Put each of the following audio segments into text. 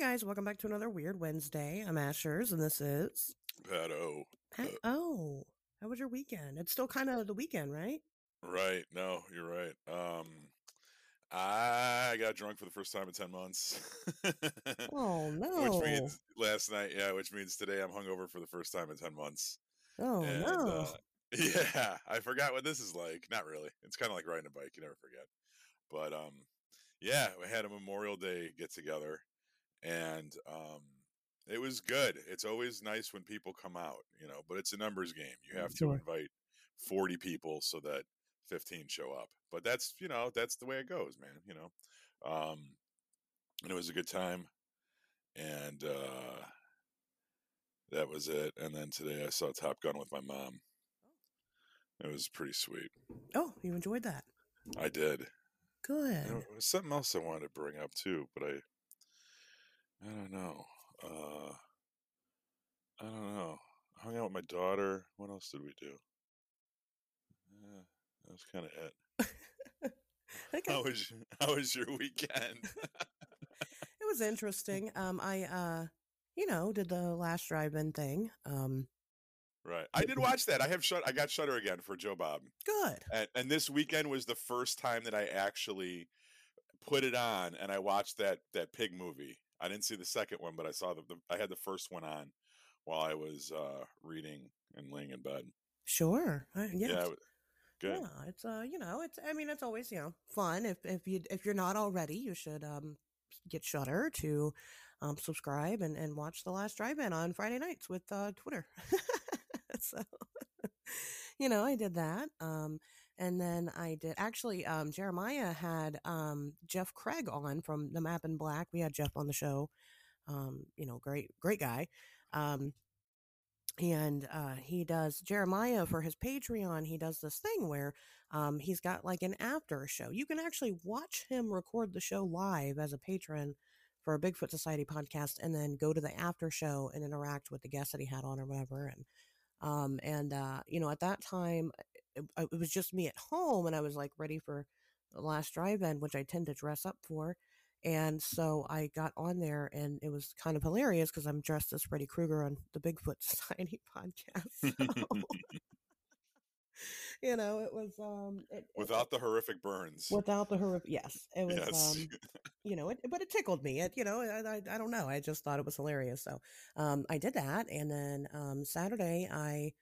guys, welcome back to another Weird Wednesday. I'm Ashers, and this is Pato. Pat- oh, how was your weekend? It's still kind of the weekend, right? Right. No, you're right. Um, I got drunk for the first time in ten months. Oh no! Which means last night, yeah. Which means today I'm hungover for the first time in ten months. oh and, no! uh, yeah, I forgot what this is like. Not really. It's kind of like riding a bike. You never forget. But um, yeah, we had a Memorial Day get together, and um, it was good. It's always nice when people come out, you know. But it's a numbers game. You have to invite forty people so that fifteen show up. But that's you know that's the way it goes, man. You know, um, and it was a good time, and uh, that was it. And then today I saw Top Gun with my mom. It was pretty sweet. oh, you enjoyed that? I did. Good. There was something else I wanted to bring up too, but I, I don't know. Uh, I don't know. I hung out with my daughter. What else did we do? Yeah, that was kind of it. Okay. How was How was your weekend? It was interesting. Um, I uh, you know, did the last drive-in thing. Um, right, I did watch that. I have shut. I got Shudder again for Joe Bob, good. and, and this weekend was the first time that I actually put it on and I watched that that pig movie. I didn't see the second one, but I saw the, the I had the first one on while I was uh, reading and laying in bed. Sure. Uh, Yeah, was good. Yeah, it's uh, you know, it's I mean, it's always you know fun. If if you if you're not already, you should um get Shudder to um subscribe and and watch the last drive-in on Friday nights with uh Twitter. so you know, I did that. Um, and then I did actually. Um, Jeremiah had um Jeff Craig on from the Map in Black. We had Jeff on the show. Um, you know, great great guy. Um, and uh, he does Jeremiah for his Patreon. He does this thing where um, he's got like an after show. You can actually watch him record the show live as a patron for a Bigfoot Society podcast, and then go to the after show and interact with the guests that he had on or whatever. And um, and uh, you know, at that time, it, it was just me at home, and I was like ready for the last drive-in, which I tend to dress up for. And so I got on there, and it was kind of hilarious because I'm dressed as Freddy Krueger on the Bigfoot Society podcast. So, you know, it was um it, it- Without the horrific burns. without the horrific. Yes, it was. yes. Um, you know, it, but it tickled me. It, you know, I, I, I don't know. I just thought it was hilarious. So, um, I did that, and then um, Saturday I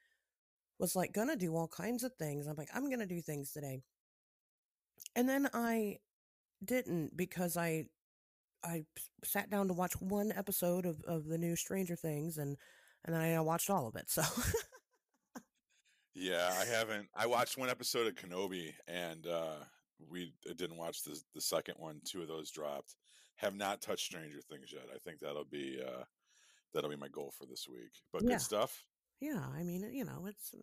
was like gonna do all kinds of things. I'm like, I'm gonna do things today, and then I didn't because I I sat down to watch one episode of of the new Stranger Things, and and then I watched all of it. So, yeah, I haven't. I watched one episode of Kenobi, and uh, we uh, didn't watch the the second one. Two of those dropped. Have not touched Stranger Things yet. I think that'll be uh, that'll be my goal for this week. But Yeah. good stuff. Yeah, I mean, you know, it's.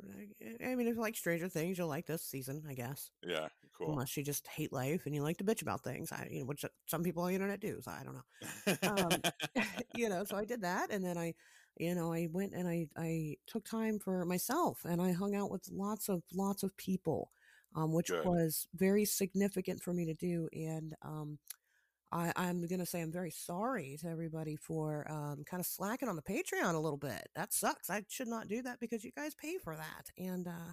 I mean, if you like Stranger Things, you'll like this season, I guess. Yeah, cool. unless you just hate life and you like to bitch about things. I, you know, which some people on the internet do. So I don't know. um, you know, so I did that, and then I, you know, I went and I I took time for myself, and I hung out with lots of lots of people, um, which Good. was very significant for me to do, and um. I, I'm going to say I'm very sorry to everybody for um, kind of slacking on the Patreon a little bit. That sucks. I should not do that because you guys pay for that. And uh,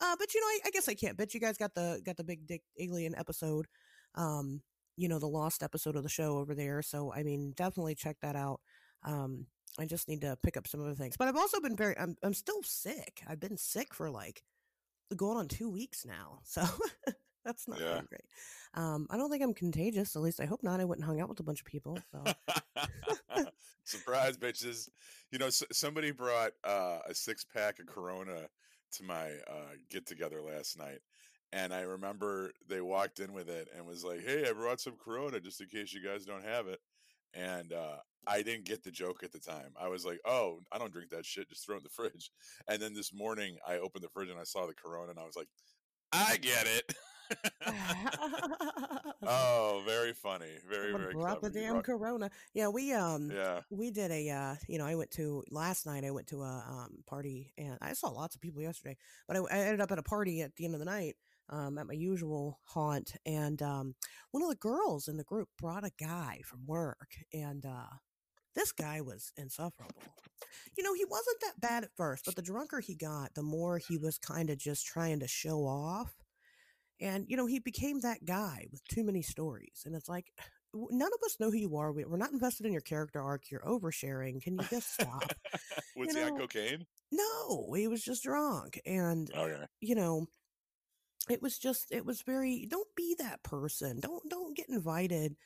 uh, but you know, I, I guess I can't. But you guys got the got the big dick alien episode, um, you know, the lost episode of the show over there. So I mean, definitely check that out. Um, I just need to pick up some other things. But I've also been very. I'm I'm still sick. I've been sick for like going on two weeks now. So. That's not Yeah. great. Um, I don't think I'm contagious. At least I hope not. I went and hung out with a bunch of people. So Surprise, bitches! You know, s- somebody brought uh, a six pack of Corona to my uh, get together last night, and I remember they walked in with it and was like, "Hey, I brought some Corona just in case you guys don't have it." And uh, I didn't get the joke at the time. I was like, "Oh, I don't drink that shit. Just throw it in the fridge." And then this morning, I opened the fridge and I saw the Corona, and I was like, "I get it." oh, very funny. Very, Someone very brought clever. the damn brought- corona. Yeah, we um yeah. we did a uh you know i went to last night i went to a um party and i saw lots of people yesterday but I, I ended up at a party at the end of the night um at my usual haunt and um one of the girls in the group brought a guy from work and uh this guy was insufferable. You know, he wasn't that bad at first, but the drunker he got, the more he was kind of just trying to show off. And, you know, he became that guy with too many stories. And it's like, none of us know who you are. We're not invested in your character arc. You're oversharing. Can you just stop? was you he know, on cocaine? No, he was just drunk. And, Okay. you know, it was just, it was very, don't be that person. Don't, don't get invited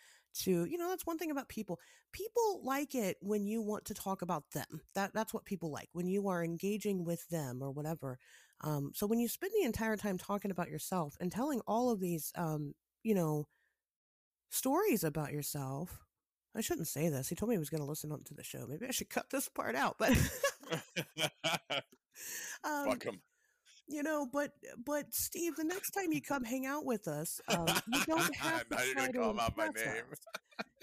to, you know, that's one thing about people. People like it when you want to talk about them. That, that's what people like when you are engaging with them or whatever. Um, so when you spend the entire time talking about yourself and telling all of these, um, you know, stories about yourself, I shouldn't say this. He told me he was going to listen to the show. Maybe I should cut this part out. But um, Fuck him. You know, but but Steve, the next time you come hang out with us, um, you don't have to try gonna to call him out impress name.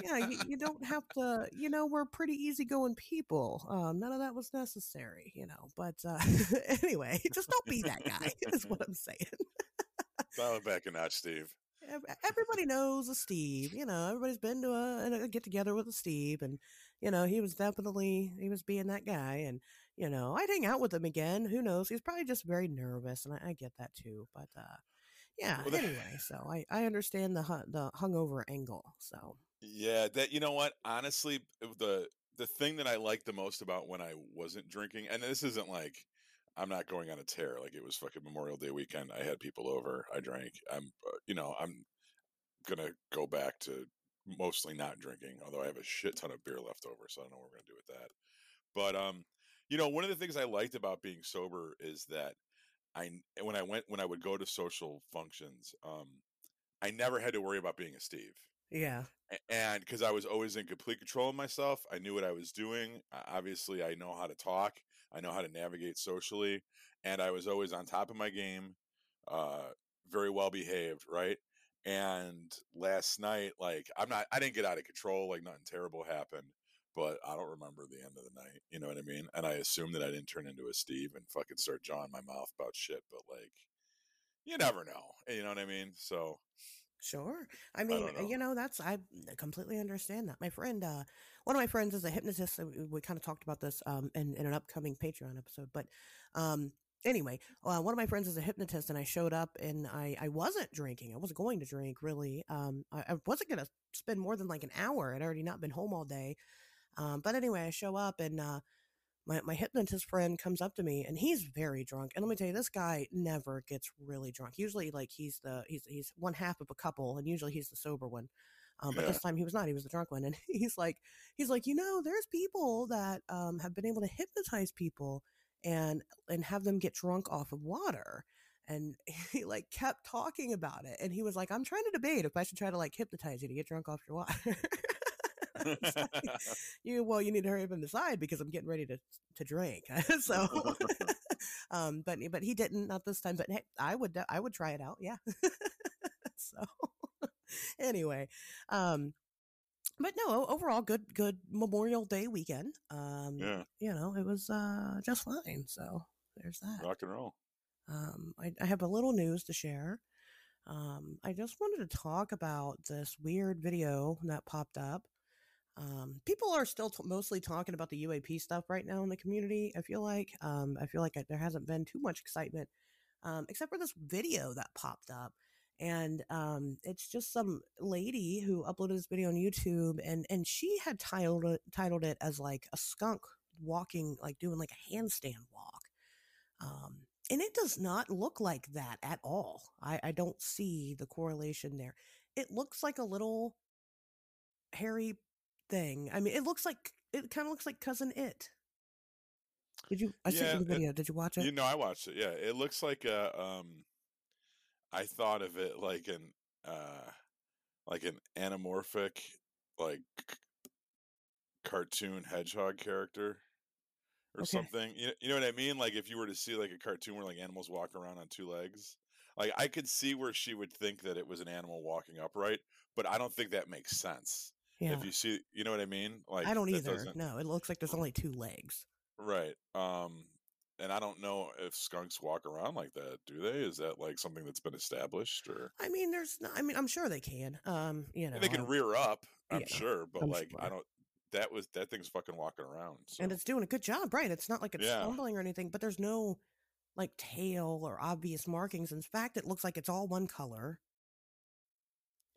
Yeah, you, you don't have to. You know, we're pretty easygoing people. Um, none of that was necessary. You know, but uh, anyway, just don't be that guy. Is what I'm saying. Dial back a notch, Steve. Everybody knows a Steve. You know, everybody's been to a, a get together with a Steve, and you know he was definitely he was being that guy. And you know, I'd hang out with him again. Who knows? He's probably just very nervous, and I, I get that too. But uh, yeah. Well, anyway, so I I understand the the hungover angle. So Yeah, that you know what? Honestly, the the thing that I liked the most about when I wasn't drinking, and this isn't like I'm not going on a tear. Like it was fucking Memorial Day weekend. I had people over. I drank. I'm, uh, you know, I'm gonna go back to mostly not drinking. Although I have a shit ton of beer left over, so I don't know what we're gonna do with that. But um, you know, one of the things I liked about being sober is that I when I went when I would go to social functions, um, I never had to worry about being a Steve yeah, and because I was always in complete control of myself, I knew what I was doing. Obviously, I know how to talk, I know how to navigate socially, and I was always on top of my game, uh, very well behaved, right? And last night, like I'm not, I didn't get out of control, like nothing terrible happened, but I don't remember the end of the night. You know what I mean? And I assume that I didn't turn into a Steve and fucking start jawing my mouth about shit, but like, you never know. You know what I mean? So Sure. I mean, don't know. you know, that's I completely understand that. My friend, uh, one of my friends is a hypnotist. so We, we kind of talked about this um, in, in an upcoming Patreon episode. But um, anyway, uh, one of my friends is a hypnotist, and I showed up and I, I wasn't drinking. I wasn't going to drink really. Um, I, I wasn't going to spend more than like an hour. I'd already not been home all day. Um, but anyway, I show up and uh, my, my hypnotist friend comes up to me and he's very drunk. And let me tell you, this guy never gets really drunk. Usually, like he's the he's he's one half of a couple, and usually he's the sober one. Um, but Yeah. this time he was not. He was the drunk one, and he's like he's like, you know, there's people that um, have been able to hypnotize people and and have them get drunk off of water. And he like kept talking about it, and he was like, "I'm trying to debate if I should try to like hypnotize you to get drunk off your water." Like, you well you need to hurry up and decide because i'm getting ready to to drink so um but but he didn't not this time but hey, i would i would try it out yeah so anyway um but no overall good good memorial day weekend um yeah, you know it was uh just fine so there's that rock and roll. um, I, I have a little news to share. Um, I just wanted to talk about this weird video that popped up. Um, people are still t- mostly talking about the UAP stuff right now in the community. I feel like um, I feel like there hasn't been too much excitement, um, except for this video that popped up, and um, it's just some lady who uploaded this video on YouTube, and and she had titled it titled it as like a skunk walking, like doing like a handstand walk. Um, and it does not look like that at all. I, I don't see the correlation there. It looks like a little hairy thing. I mean, it looks like it kind of looks like Cousin Itt. Did you? I sent you the it- video. Did you watch it? You know, I watched it. Yeah, it looks like a. Um, I thought of it like an, uh, like an anamorphic, like cartoon hedgehog character, or Okay. something. You you know what I mean? Like if you were to see like a cartoon where like animals walk around on two legs, like I could see where she would think that it was an animal walking upright, but I don't think that makes sense. Yeah, If you see, you know what I mean? Like I don't either. No, it looks like there's only two legs. Right. Um and I don't know if skunks walk around like that, do they? Is that like something that's been established or I mean, there's. No, I mean, I'm sure they can. Um, you know, And they can rear up, I'm yeah, sure, but I'm like I don't that was that thing's fucking walking around. So. and it's doing a good job, right? It's not like it's Yeah. stumbling or anything, but there's no like tail or obvious markings. In fact, it looks like it's all one color.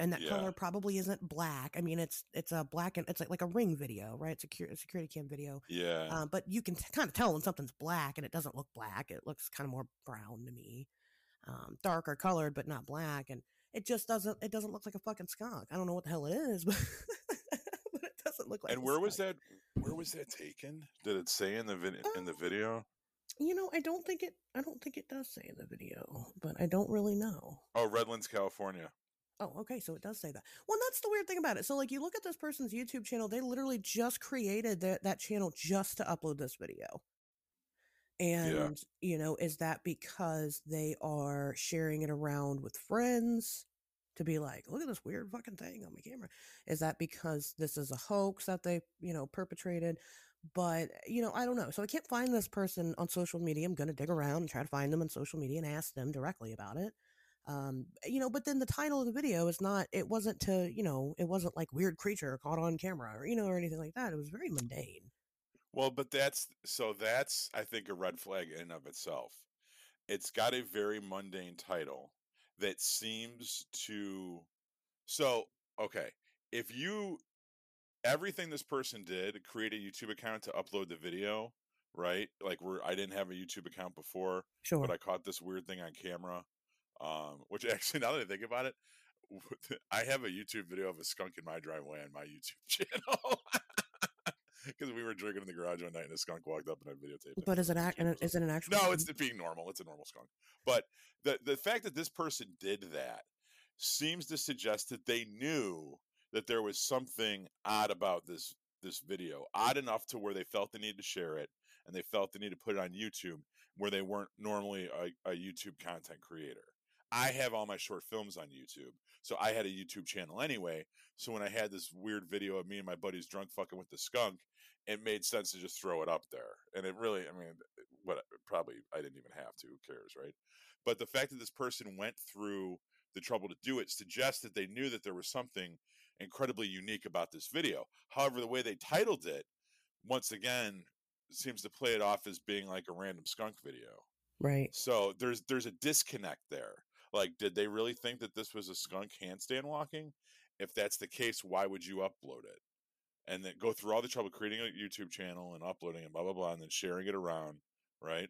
And that Yeah. color probably isn't black. I mean, it's it's a black and it's like, like a ring video, right? It's a security, security cam video. yeah, Um, but you can t- kind of tell when something's black and it doesn't look black. It looks kind of more brown to me, um, darker colored, but not black. And it just doesn't. It doesn't look like a fucking skunk. I don't know what the hell it is, but, but it doesn't look like. and a where was that? Where was that taken? Did it say in the vid- in the Um, video? You know, I don't think it. I don't think it does say in the video, but I don't really know. Oh, Redlands, California. Oh, okay, so it does say that. Well, that's the weird thing about it. So, like, you look at this person's YouTube channel; they literally just created that that channel just to upload this video. And you know, is that because they are sharing it around with friends to be like, look at this weird fucking thing on my camera? Is that because this is a hoax that they, you know, perpetrated? But, you know, I don't know. So I can't find this person on social media. I'm going to dig around and try to find them on social media and ask them directly about it. Um, you know, but then the title of the video is not, it wasn't to, you know, it wasn't like weird creature caught on camera or, you know, or anything like that. It was very mundane. Well, but that's so that's I think a red flag in and of itself. It's got a very mundane title that seems to so okay, if you everything this person did, create a YouTube account to upload the video, right? Like we're I didn't have a YouTube account before, Sure. but I caught this weird thing on camera. Um, which actually now that I think about it, I have a YouTube video of a skunk in my driveway on my YouTube channel. Because we were drinking in the garage one night and a skunk walked up and I videotaped it. but is it, act, is it an actual? no, it's being normal. It's a normal skunk. But the the fact that this person did that seems to suggest that they knew that there was something odd about this this video, odd enough to where they felt the need to share it and they felt the need to put it on YouTube where they weren't normally a, a YouTube content creator. I have all my short films on YouTube. So I had a YouTube channel anyway. So when I had this weird video of me and my buddies drunk fucking with the skunk, it made sense to just throw it up there. And it really, I mean, what probably I didn't even have to. Who cares, right? But the fact that this person went through the trouble to do it suggests that they knew that there was something incredibly unique about this video. However, the way they titled it, once again, seems to play it off as being like a random skunk video. Right. So there's there's a disconnect there. Like, did they really think that this was a skunk handstand walking? If that's the case, why would you upload it? And then go through all the trouble creating a YouTube channel and uploading and blah blah blah, and then sharing it around, right?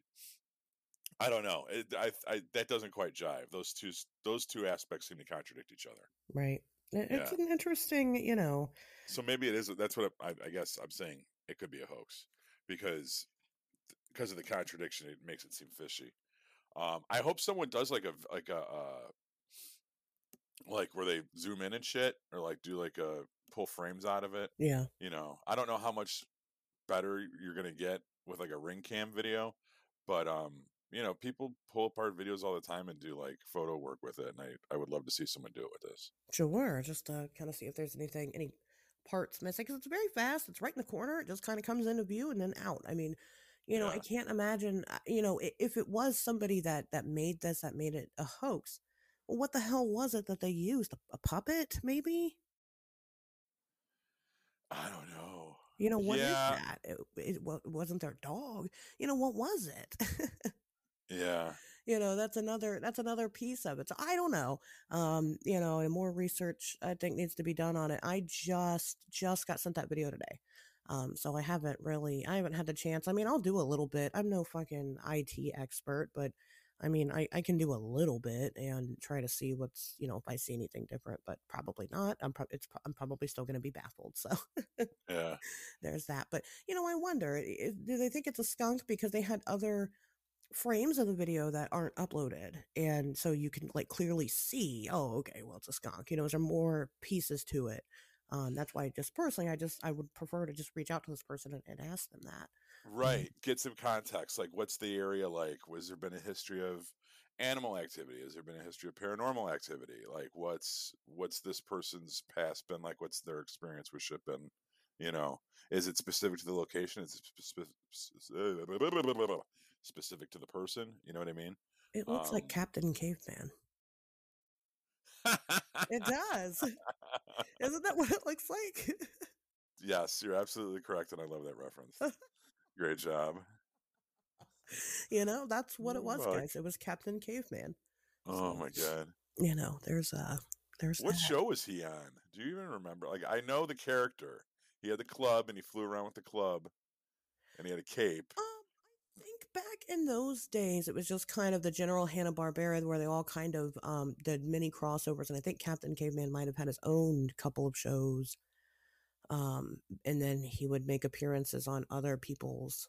I don't know. It, I, I that doesn't quite jive. Those two those two aspects seem to contradict each other. Right. It's Yeah. an interesting, you know, So maybe it is. That's what I, I guess I'm saying. It could be a hoax because because of the contradiction, it makes it seem fishy. Um, I hope someone does like a like a uh, like where they zoom in and shit, or like do like a pull frames out of it. yeah. You know, I don't know how much better you're gonna get with like a ring cam video, but um, you know, people pull apart videos all the time and do like photo work with it, and I I would love to see someone do it with this. Sure. Just to kind of see if there's anything, any parts missing. Because it's very fast. It's right in the corner. It just kind of comes into view and then out. I mean, you know, I can't imagine, uh, you know, if it was somebody that that made this, that made it a hoax. Well, what the hell was it that they used? A, puppet, maybe? I don't know. You know, what is Yeah. that? It, it, wa- wasn't their dog. You know, what was it? Yeah. you know that's another that's another piece of it so i don't know um you know and more research i think needs to be done on it i just just got sent that video today um so i haven't really i haven't had the chance. I mean i'll do a little bit. I'm no fucking it expert but i mean i i can do a little bit and try to see what's you know if i see anything different but probably not. I'm pro- it's i'm probably still going to be baffled so Yeah. there's that. But you know i wonder do they think it's a skunk because they had other frames of the video that aren't uploaded? And so you can like clearly see oh okay well it's a skunk. You know there more pieces to it um that's why just personally i just i would prefer to just reach out to this person and, and ask them that Right. Get some context. Like, what's the area like? Was there been a history of animal activity? Has there been a history of paranormal activity? Like, what's what's this person's past been like? What's their experience with shit been? You know, is it specific to the location? Is it spe- specific to the person? You know what I mean? it looks like Um, captain caveman it does isn't that what it looks like Yes, you're absolutely correct, and I love that reference. Great job. You know, that's what it was, Fuck. guys. It was Captain Caveman. Oh So, my god. You know, there's uh there's What that. show was he on? Do you even remember? Like I know the character. He had the club and he flew around with the club and he had a cape. Back in those days, it was just kind of the general Hanna Barbera, where they all kind of um, did mini crossovers, and I think Captain Caveman might have had his own couple of shows. Um, and then he would make appearances on other people's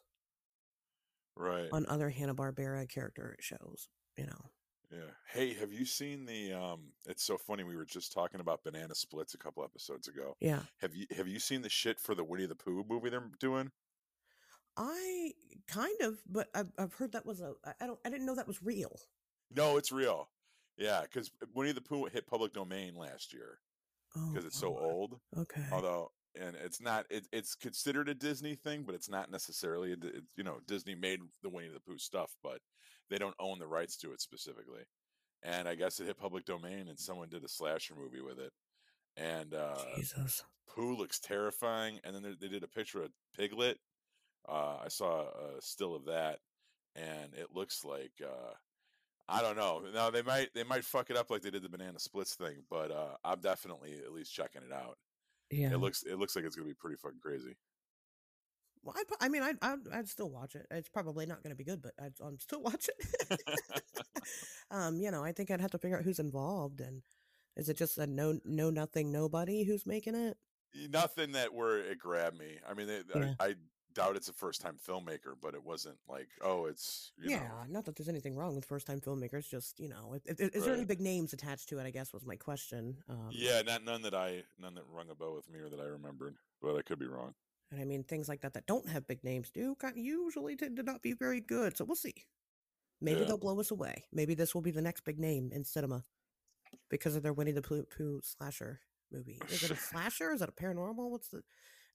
Right. on other Hanna Barbera character shows. You know, Yeah. Hey, have you seen the um it's so funny we were just talking about banana splits a couple episodes ago. yeah. Have you have you seen the shit for the Winnie the Pooh movie they're doing? I kind of, but I've, I've heard that was a, I don't. I didn't know that was real. No, it's real. Yeah, cuz Winnie the Pooh hit public domain last year Oh, because it's so old. Okay. Although and it's not it, it's considered a Disney thing, but it's not necessarily a, it's, you know, Disney made the Winnie the Pooh stuff, but they don't own the rights to it specifically. And I guess it hit public domain and someone did a slasher movie with it. And uh Jesus. Pooh looks terrifying. And then they did a picture of Piglet. Uh, I saw a still of that, and it looks like uh, I don't know. Now they might they might fuck it up like they did the banana splits thing, but uh, I'm definitely at least checking it out. Yeah. It looks it looks like it's gonna be pretty fucking crazy. Well, I'd, I mean, I'd, I'd, I'd still watch it. It's probably not going to be good, but I'd, I'd still watching. um, you know, I think I'd have to figure out who's involved, and is it just a no, no, nothing, nobody who's making it? Nothing that where it grabbed me. I mean, Yeah. I, I doubt it's a first time filmmaker, but it wasn't like oh, it's you yeah, know not that there's anything wrong with first time filmmakers. Just you know, is there any big names attached to it? I guess was my question. Um, yeah, not none that I none that rung a bell with me or that I remembered, but I could be wrong. and I mean things like that that don't have big names do kind usually tend to not be very good. So we'll see. Maybe Yeah. they'll blow us away. Maybe this will be the next big name in cinema because of their Winnie the Pooh, Pooh slasher movie. Is it a slasher? Is it a paranormal? What's the?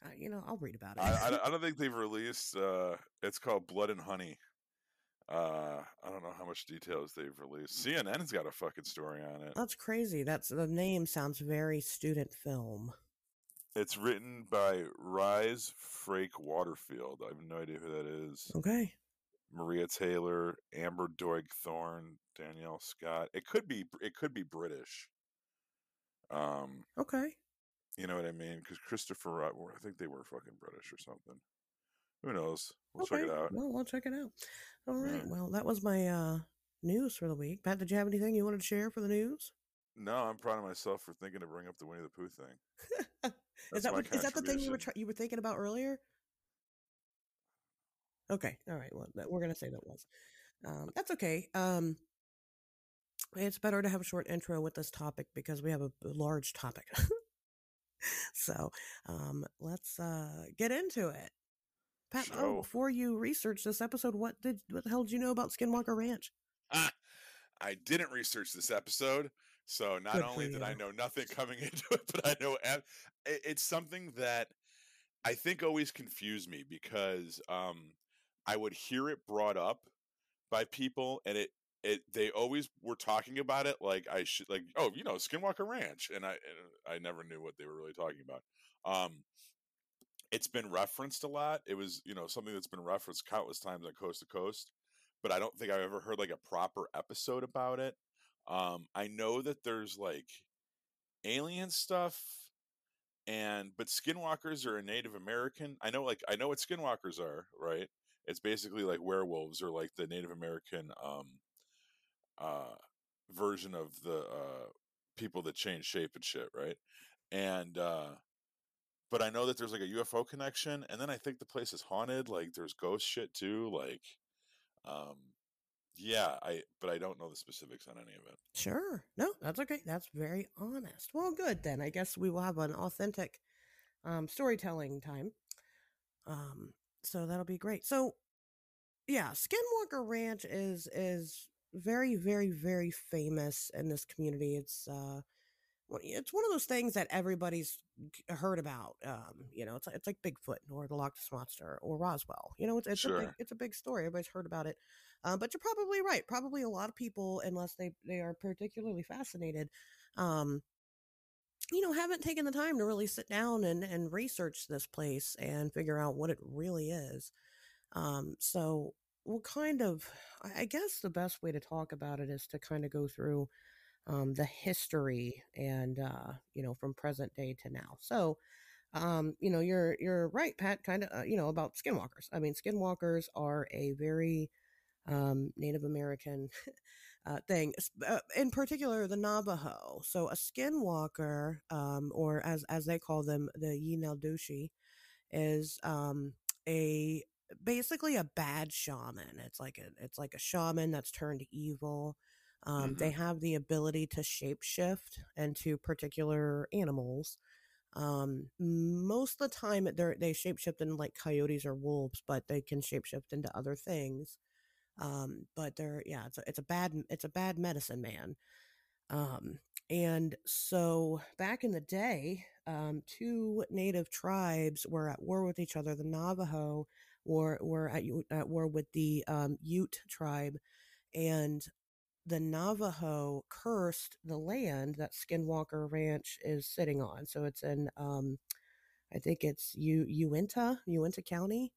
Uh, you know, I'll read about it. I, I, don't- think they've released. Uh, it's called Blood and Honey. Uh, I don't know how much details they've released. CNN's got a fucking story on it. That's crazy. That's the name sounds very student film. It's written by Rhys Frake Waterfield. I have no idea who that is. Okay. Maria Taylor, Amber Doig Thorne, Danielle Scott. It could be. It could be British. Um, Okay. You know what I mean? Because Christopher, I think they were fucking British or something. Who knows? We'll okay. check it out. Well, we'll check it out. All right. Yeah. Well, that was my uh news for the week. Pat, did you have anything you wanted to share for the news? No, I'm proud of myself for thinking to bring up the Winnie the Pooh thing. is that what, is that the thing you were try- you were thinking about earlier? Okay, all right. Well, that, we're gonna say that was. Um, that's okay. Um, it's better to have a short intro with this topic because we have a large topic. so, um, let's uh get into it. Pat, oh, before you research this episode, what did what the hell did you know about Skinwalker Ranch? Ah, I didn't research this episode, so not Good only did I know nothing coming into it, but I know it- it's something that I think always confused me because um, I would hear it brought up by people, and it it they always were talking about it like I should like oh you know Skinwalker Ranch, and I and I never knew what they were really talking about. Um, it's been referenced a lot. It was you know something that's been referenced countless times on Coast to Coast but I don't think I've ever heard like a proper episode about it. Um, I know that there's like alien stuff, and but skinwalkers are a Native American. I know like I know what skinwalkers are, right? It's basically like werewolves or like the Native American um, uh, version of the uh, people that change shape and shit, right? And uh, but I know that there's like a UFO connection, and then I think the place is haunted. Like there's ghost shit too, like um yeah i but i don't know the specifics on any of it Sure. No, that's okay. That's very honest. Well, good then. I guess we will have an authentic um, storytelling time. Um, so that'll be great. So, yeah, Skinwalker Ranch is is very, very, very famous in this community. It's uh, it's one of those things that everybody's heard about. Um, you know, it's it's like Bigfoot or the Loch Ness monster or Roswell. You know, it's it's a big it's a big story. Everybody's heard about it. Um, but you're probably right. Probably a lot of people, unless they they are particularly fascinated, um, you know, haven't taken the time to really sit down and, and research this place and figure out what it really is. Um, so we'll kind of, I guess the best way to talk about it is to kind of go through um, the history and, uh, you know, from present day to now. So, um, you know, you're, you're right, Pat, kind of, uh, you know, about skinwalkers. I mean, skinwalkers are a very, um, Native American uh, thing, uh, in particular the Navajo. So a skinwalker, um, or as as they call them, the Yineldushi, is um, a basically a bad shaman. It's like a it's like a shaman that's turned evil. Um, mm-hmm. They have the ability to shapeshift into particular animals. Um, most of the time, they they shapeshift into like coyotes or wolves, but they can shapeshift into other things. Um, but they're yeah, it's a, it's a bad it's a bad medicine man. Um, and so back in the day, um, two native tribes were at war with each other. The Navajo were were at, at war with the um, Ute tribe, and the Navajo cursed the land that Skinwalker Ranch is sitting on. So it's in, um, I think it's U- Uintah, Uintah County,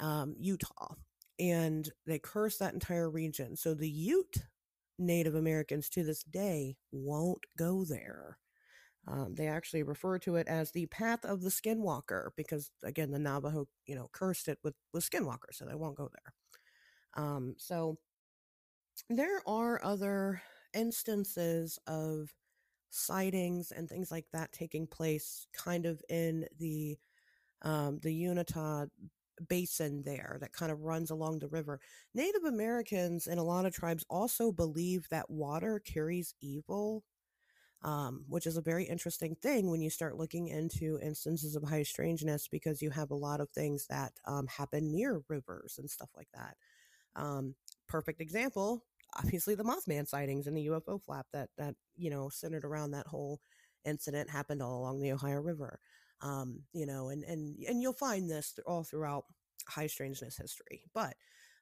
um, Utah and they curse that entire region. So the Ute Native Americans to this day won't go there. Um, they actually refer to it as the path of the skinwalker because, again, the Navajo, you know, cursed it with with skinwalker, so they won't go there. Um, so there are other instances of sightings and things like that taking place, kind of in the um, the Uinta basin there that kind of runs along the river. Native Americans and a lot of tribes also believe that water carries evil, um, which is a very interesting thing when you start looking into instances of high strangeness because you have a lot of things that um, happen near rivers and stuff like that. Um, perfect example, obviously the Mothman sightings and the UFO flap that that you know centered around that whole incident happened all along the Ohio River um, you know, and and and you'll find this all throughout high strangeness history. But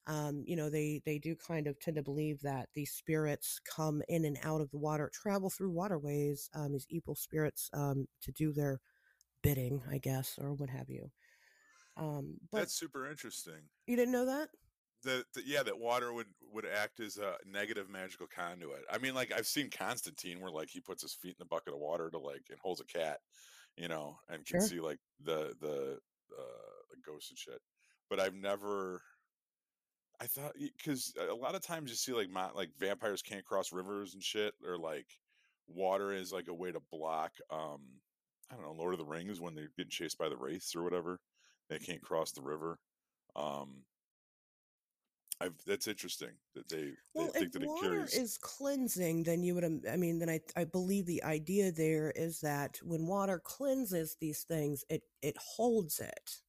um, you know, they they do kind of tend to believe that these spirits come in and out of the water, travel through waterways, um, these evil spirits um, to do their bidding, I guess, or what have you. Um, but That's super interesting. You didn't know that? That, yeah, that water would would act as a negative magical conduit. I mean, like I've seen Constantine, where like he puts his feet in the bucket of water to like and holds a cat, you know, and can sure. see like the the uh, the ghosts and shit. But I've never. I thought because a lot of times you see like my, like vampires can't cross rivers and shit, or like water is like a way to block. um I don't know Lord of the Rings when they're getting chased by the wraiths or whatever. They can't cross the river. Um, I've, that's interesting that they, well, they think that it water carries. is cleansing, then you would. I mean, then I I believe the idea there is that when water cleanses these things, it it holds it.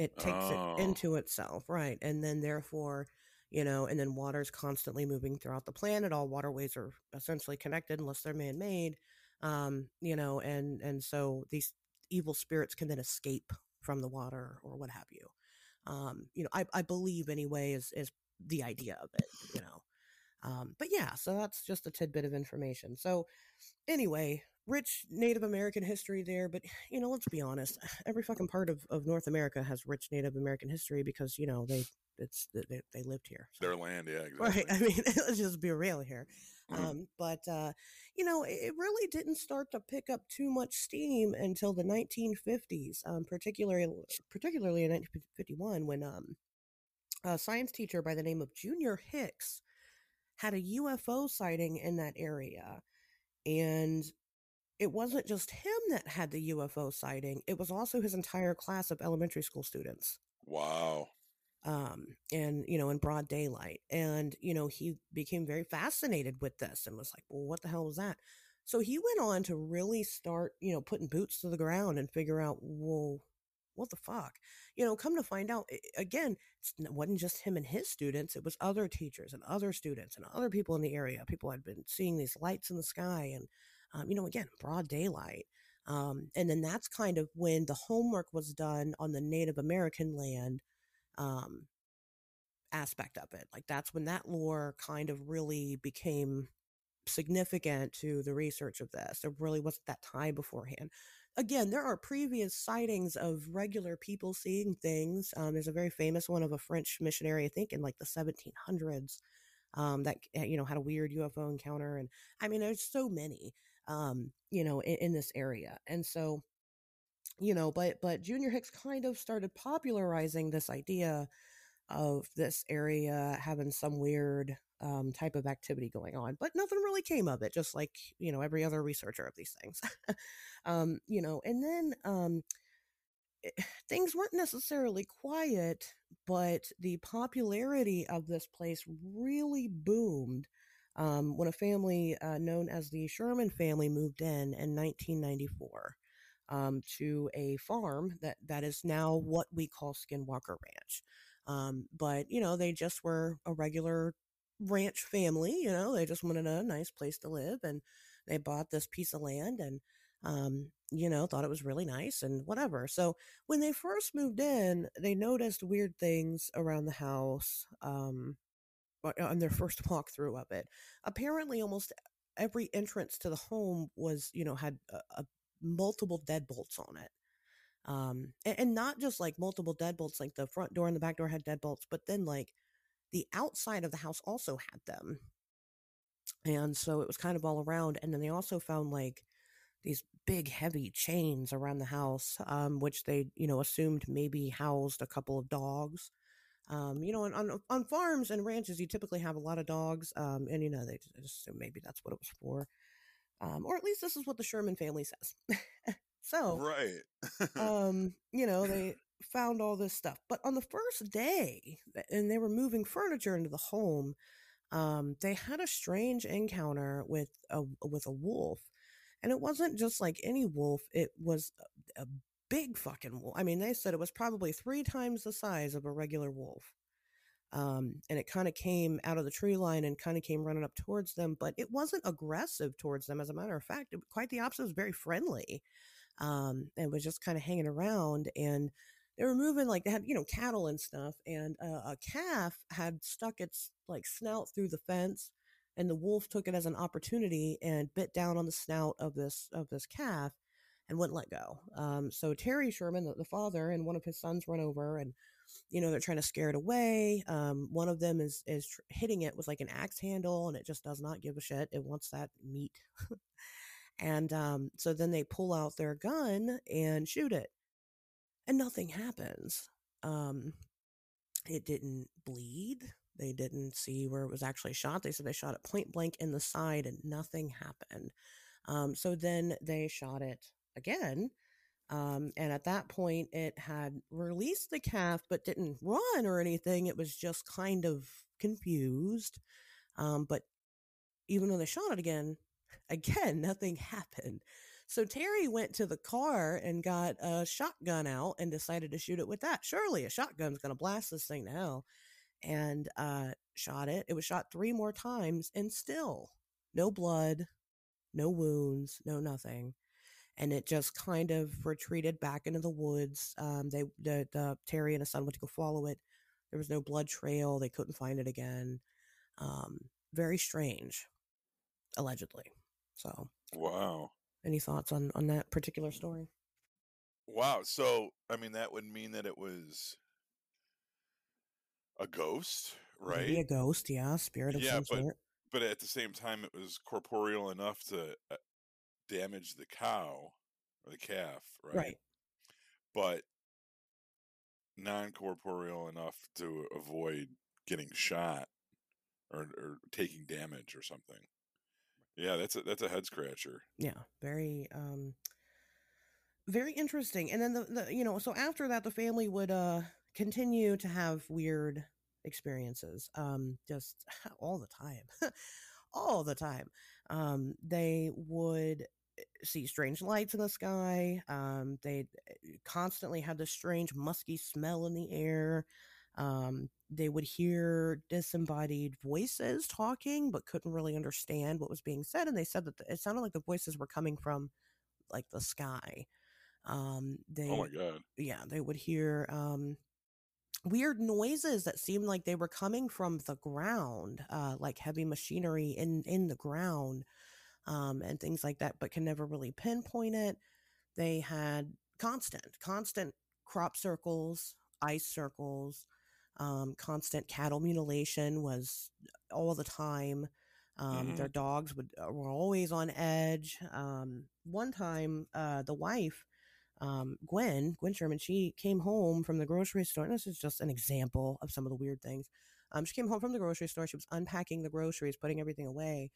It takes oh. it into itself, right, and then therefore, you know, and then water is constantly moving throughout the planet. All waterways are essentially connected, unless they're man made. Um, you know, and and so these evil spirits can then escape from the water or what have you um, you know, I, I believe anyway is is the idea of it, you know. Um, but yeah, so that's just a tidbit of information. So anyway, rich Native American history there, but you know, let's be honest, every fucking part of, of North America has rich Native American history because you know they it's they, they lived here. So. Their land, yeah, exactly. Right. I mean, let's just be real here. Mm-hmm. Um, but uh, you know, it really didn't start to pick up too much steam until the 1950s, um, particularly particularly in 1951 when um, a science teacher by the name of Junior Hicks had a UFO sighting in that area, and it wasn't just him that had the UFO sighting; it was also his entire class of elementary school students. Wow um, and you know in broad daylight and you know he became very fascinated with this and was like well what the hell was that so he went on to really start you know putting boots to the ground and figure out well what the fuck you know come to find out again it wasn't just him and his students it was other teachers and other students and other people in the area people had been seeing these lights in the sky and um, you know again broad daylight um, and then that's kind of when the homework was done on the native american land um, aspect of it. Like that's when that lore kind of really became significant to the research of this. There really wasn't that time beforehand. Again, there are previous sightings of regular people seeing things. Um, there's a very famous one of a French missionary, I think, in like the 1700s, um, that eh, you know had a weird UFO encounter. And I mean, there's so many, um, you know, in, in this area, and so you know, but but Junior Hicks kind of started popularizing this idea of this area having some weird um, type of activity going on, but nothing really came of it. Just like you know every other researcher of these things, um, you know. And then um, it, things weren't necessarily quiet, but the popularity of this place really boomed um, when a family uh, known as the Sherman family moved in in 1994 um, to a farm that that is now what we call Skinwalker Ranch. Um, but you know, they just were a regular ranch family. You know, they just wanted a nice place to live, and they bought this piece of land and um, you know, thought it was really nice and whatever. So when they first moved in, they noticed weird things around the house. Um, on their first walkthrough of it, apparently, almost every entrance to the home was, you know, had a, a multiple deadbolts on it. Um, and, and not just like multiple deadbolts, like the front door and the back door had deadbolts, but then like the outside of the house also had them. And so it was kind of all around. And then they also found like these big heavy chains around the house, um, which they, you know, assumed maybe housed a couple of dogs. Um, you know, on, on, on farms and ranches, you typically have a lot of dogs, um, and you know they just assume maybe that's what it was for um, or at least this is what the Sherman family says. so, right, um, you know, they found all this stuff, but on the first day, and they were moving furniture into the home, um, they had a strange encounter with a with a wolf, and it wasn't just like any wolf; it was a, a big fucking wolf. I mean, they said it was probably three times the size of a regular wolf. Um, and it kind of came out of the tree line and kind of came running up towards them, but it wasn't aggressive towards them. As a matter of fact, it, quite the opposite. It was very friendly. Um, and was just kind of hanging around and they were moving like they had, you know, cattle and stuff. And uh, a calf had stuck its like snout through the fence and the wolf took it as an opportunity and bit down on the snout of this, of this calf and wouldn't let go. Um, so Terry Sherman, the, the father and one of his sons run over and you know they're trying to scare it away um, one of them is is tr- hitting it with like an axe handle and it just does not give a shit it wants that meat and um, so then they pull out their gun and shoot it and nothing happens um, it didn't bleed they didn't see where it was actually shot they said they shot it point blank in the side and nothing happened um, so then they shot it again um, and at that point, it had released the calf, but didn't run or anything. It was just kind of confused. Um, but even though they shot it again, again, nothing happened. So Terry went to the car and got a shotgun out and decided to shoot it with that. Surely a shotgun's going to blast this thing to hell. And uh, shot it. It was shot three more times and still no blood, no wounds, no nothing and it just kind of retreated back into the woods. Um, they, the, the Terry and his son went to go follow it. There was no blood trail. They couldn't find it again. Um, very strange, allegedly. So, wow. Any thoughts on on that particular story? Wow. So, I mean, that would mean that it was a ghost, right? Maybe a ghost, yeah, spirit of yeah, some but, sort. But at the same time, it was corporeal enough to uh, damage the cow or the calf, right? Right. But non corporeal enough to avoid getting shot or, or taking damage or something. Yeah, that's a that's a head scratcher. Yeah, very um very interesting. And then the, the you know, so after that the family would uh continue to have weird experiences um just all the time. all the time. Um they would see strange lights in the sky. Um, they eh, constantly had this strange musky smell in the air. Um, they would hear disembodied voices talking, but couldn't really understand what was being said. And they said that the, it sounded like the voices were coming from like the sky. Um, they, oh my god, yeah, they would hear um, weird noises that seemed like they were coming from the ground, uh, like heavy machinery in in the ground, um, and things like that, but can never really pinpoint it. They had constant, constant crop circles, ice circles, um, constant cattle mutilation was all the time. Um, Mhm. Their dogs would uh, were always on edge. Um, one time, uh, the wife, um, Gwen, Gwen Sherman, she came home from the grocery store. And this is just an example of some of the weird things. Um, she came home from the grocery store. She was unpacking the groceries, putting everything away,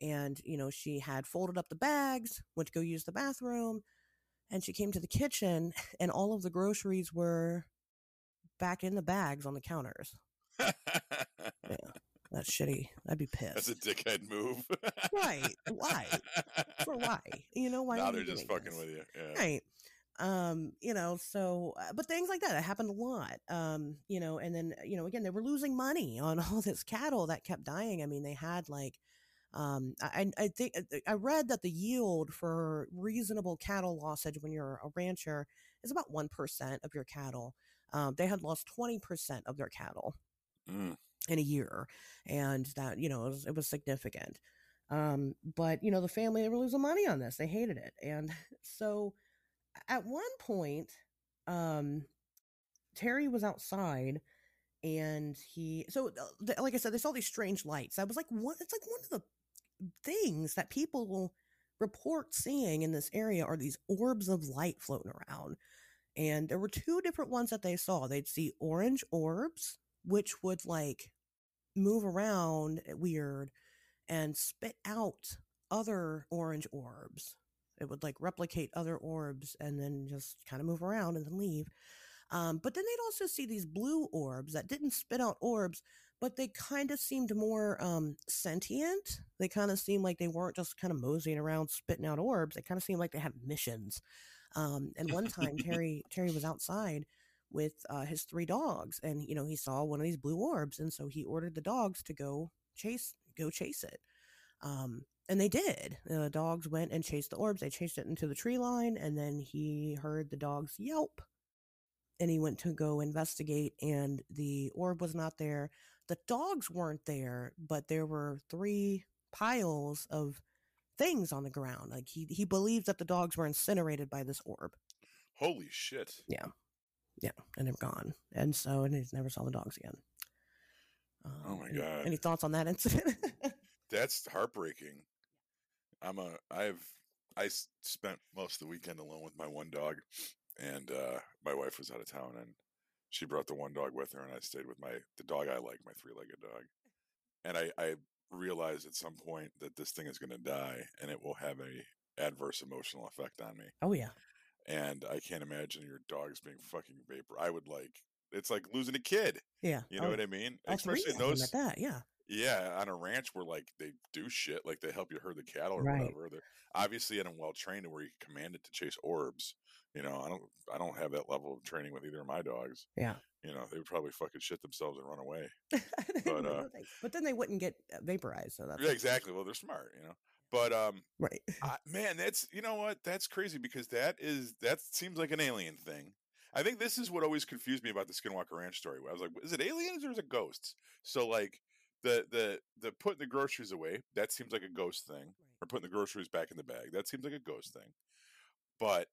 and you know she had folded up the bags, went to go use the bathroom, and she came to the kitchen, and all of the groceries were back in the bags on the counters. yeah, That's shitty. I'd be pissed. That's a dickhead move. Right. Why? For why? You know why? now they're just fucking this? with you. Yeah. Right. Um, you know, so uh, but things like that, it happened a lot. Um, you know, and then you know, again, they were losing money on all this cattle that kept dying. I mean, they had like um I I think uh, I read that the yield for reasonable cattle lossage when you're a rancher is about 1% of your cattle. Um, they had lost 20% of their cattle Mm. in a year and that you know it was, it was significant. Um but you know the family they were losing money on this they hated it and so at one point um terry was outside and he so uh, like i said they saw these strange lights. I was like what? It's like one of the things that people will report seeing in this area are these orbs of light floating around and there were two different ones that they saw they'd see orange orbs which would like move around eh, weird and spit out other orange orbs. It would like replicate other orbs and then just kind of move around and then leave. Um, but then they'd also see these blue orbs that didn't spit out orbs, but they kind of seemed more um, sentient. They kind of seemed like they weren't just kind of moseying around spitting out orbs. They kind of seemed like they had missions. Um, and one time, Terry Terry was outside with uh, his three dogs, and you know he saw one of these blue orbs, and so he ordered the dogs to go chase go chase it. Um, and they did. The dogs went and chased the orbs. They chased it into the tree line, and then he heard the dogs yelp. And he went to go investigate, and the orb was not there. The dogs weren't there, but there were three piles of things on the ground. Like he he believes that the dogs were incinerated by this orb. Holy shit. Yeah, yeah, and they're gone. And so, and he never saw the dogs again. Oh Um, my any- God. Any thoughts on that incident? That's heartbreaking. I'm a I've I spent most of the weekend alone with my one dog and uh my wife was out of town and she brought the one dog with her and I stayed with my the dog I like, my three-legged dog. And I I realized at some point that this thing is going to die and it will have a adverse emotional effect on me. oh yeah, And I can't imagine your dog's being fucking vapor. I would like it's like losing a kid. yeah. You know oh, what I mean? three Especially those at that. Yeah, yeah, on a ranch where like they do shit, like they help you herd the cattle or Right. whatever. They're obviously in a well trained where you command it to chase orbs. You know, I don't, I don't have that level of training with either of my dogs. yeah. You know, they would probably fucking shit themselves and run away. but, uh, but then they wouldn't get uh, vaporized. So that's Yeah, exactly. Well, they're smart, you know. But um, right. I, man, that's you know what? That's crazy because that is that seems like an alien thing. I think this is what always confused me about the Skinwalker Ranch story. I was like, is it aliens or is it ghosts? So like the the the putting the groceries away that seems like a ghost thing, or putting the groceries back in the bag that seems like a ghost thing. But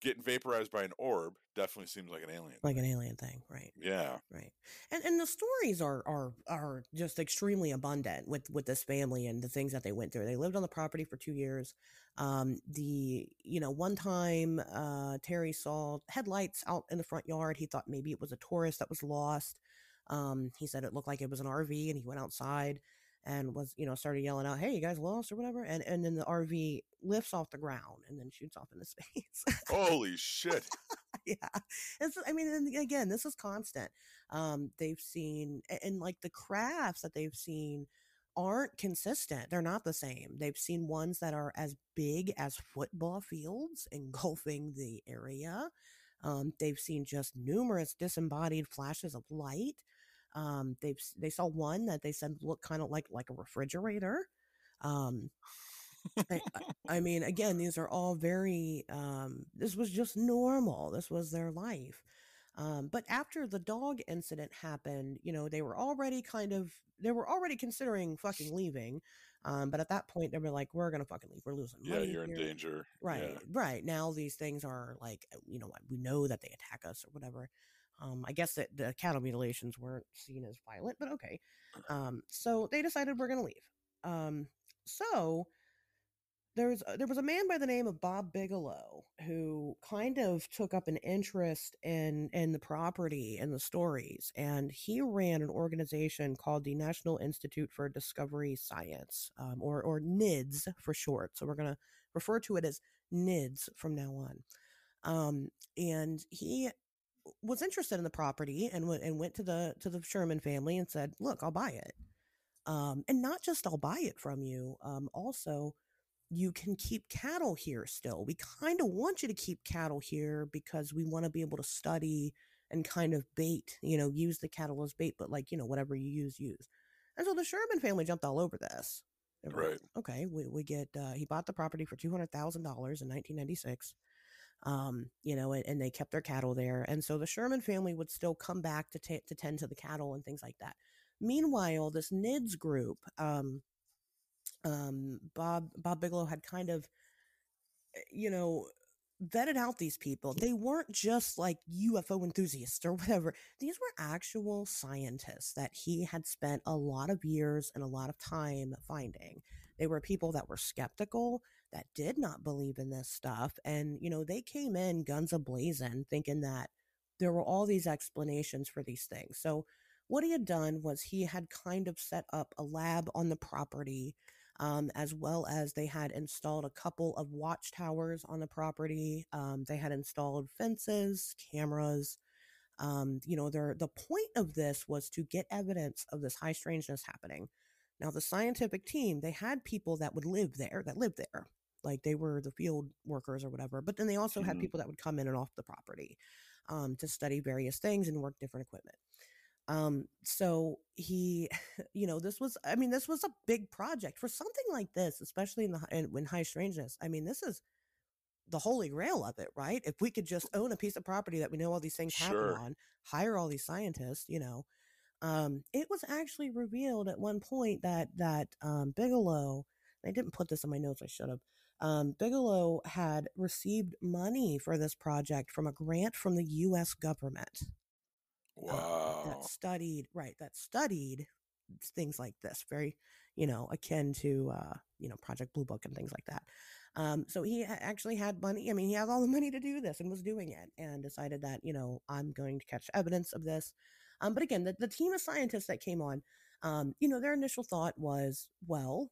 getting vaporized by an orb definitely seems like an alien. Like thing. an alien thing, right? yeah, Right. And and the stories are are are just extremely abundant with with this family and the things that they went through. They lived on the property for 2 years. Um the you know, one time uh Terry saw headlights out in the front yard. He thought maybe it was a tourist that was lost. Um he said it looked like it was an RV and he went outside and was, you know, started yelling out, "Hey, you guys lost or whatever." And and then the RV lifts off the ground and then shoots off into space. holy shit! yeah it's, i mean and again this is constant um they've seen a- and like the crafts that they've seen aren't consistent they're not the same they've seen ones that are as big as football fields engulfing the area um they've seen just numerous disembodied flashes of light um they've they saw one that they said looked kind of like like a refrigerator um I, I- mean, again, these are all very. Um, this was just normal. This was their life. Um, but after the dog incident happened, you know, they were already kind of they were already considering fucking leaving. Um, but at that point, they were like, "We're gonna fucking leave. We're losing Yeah, money you're in danger. Right, Yeah. right. Now these things are like, you know, we know that they attack us or whatever. Um, I guess that the cattle mutilations weren't seen as violent, but okay. Um, so they decided we're gonna leave. Um, so there was there was a man by the name of Bob Bigelow who kind of took up an interest in in the property and the stories, and he ran an organization called the National Institute for Discovery Science, um, or or NIDS for short. So we're gonna refer to it as NIDS from now on. Um, and he was interested in the property and went and went to the to the Sherman family and said, "Look, I'll buy it." Um, and not just I'll buy it from you. Um, also, you can keep cattle here still. We kind of want you to keep cattle here because we want to be able to study and kind of bait, you know, use the cattle as bait, but like, you know, whatever you use, use. And so the Sherman family jumped all over this. They were like, Right. Okay, we, we get, uh, he bought the property for $200,000 in 1996. Um, you know, and, and they kept their cattle there. And so the Sherman family would still come back to, ta to tend to the cattle and things like that. Meanwhile, this NIDS group, um, um, Bob Bob Bigelow had kind of, eh, you know, vetted out these people. They weren't just like UFO enthusiasts or whatever. These were actual scientists that he had spent a lot of years and a lot of time finding. They were people that were skeptical, that did not believe in this stuff, and you know, they came in guns a blazing, thinking that there were all these explanations for these things. So what he had done was he had kind of set up a lab on the property um, as well as they had installed a couple of watchtowers on the property. Um, they had installed fences, cameras. Um, you know, the point of this was to get evidence of this high strangeness happening. Now, the scientific team they had people that would live there, that lived there, like they were the field workers or whatever. But then they also had Mhm. people that would come in and off the property um, to study various things and work different equipment. Um, so he, you know, this was, I mean, this was a big project for something like this, especially in the, hi- in, high strangeness. I mean, this is the holy grail of it, right? If we could just own a piece of property that we know all these things happen on, hire all these scientists, you know, um, it was actually revealed at one point that, that, um, Bigelow, I didn't put this in my notes. I should have. Um, Bigelow had received money for this project from a grant from the U.S. government uh, Wow. that studied right that studied things like this very you know akin to uh you know project blue book and things like that um so he actually had money i mean he had all the money to do this and was doing it and decided that you know i'm going to catch evidence of this um but again the, the team of scientists that came on um you know their initial thought was well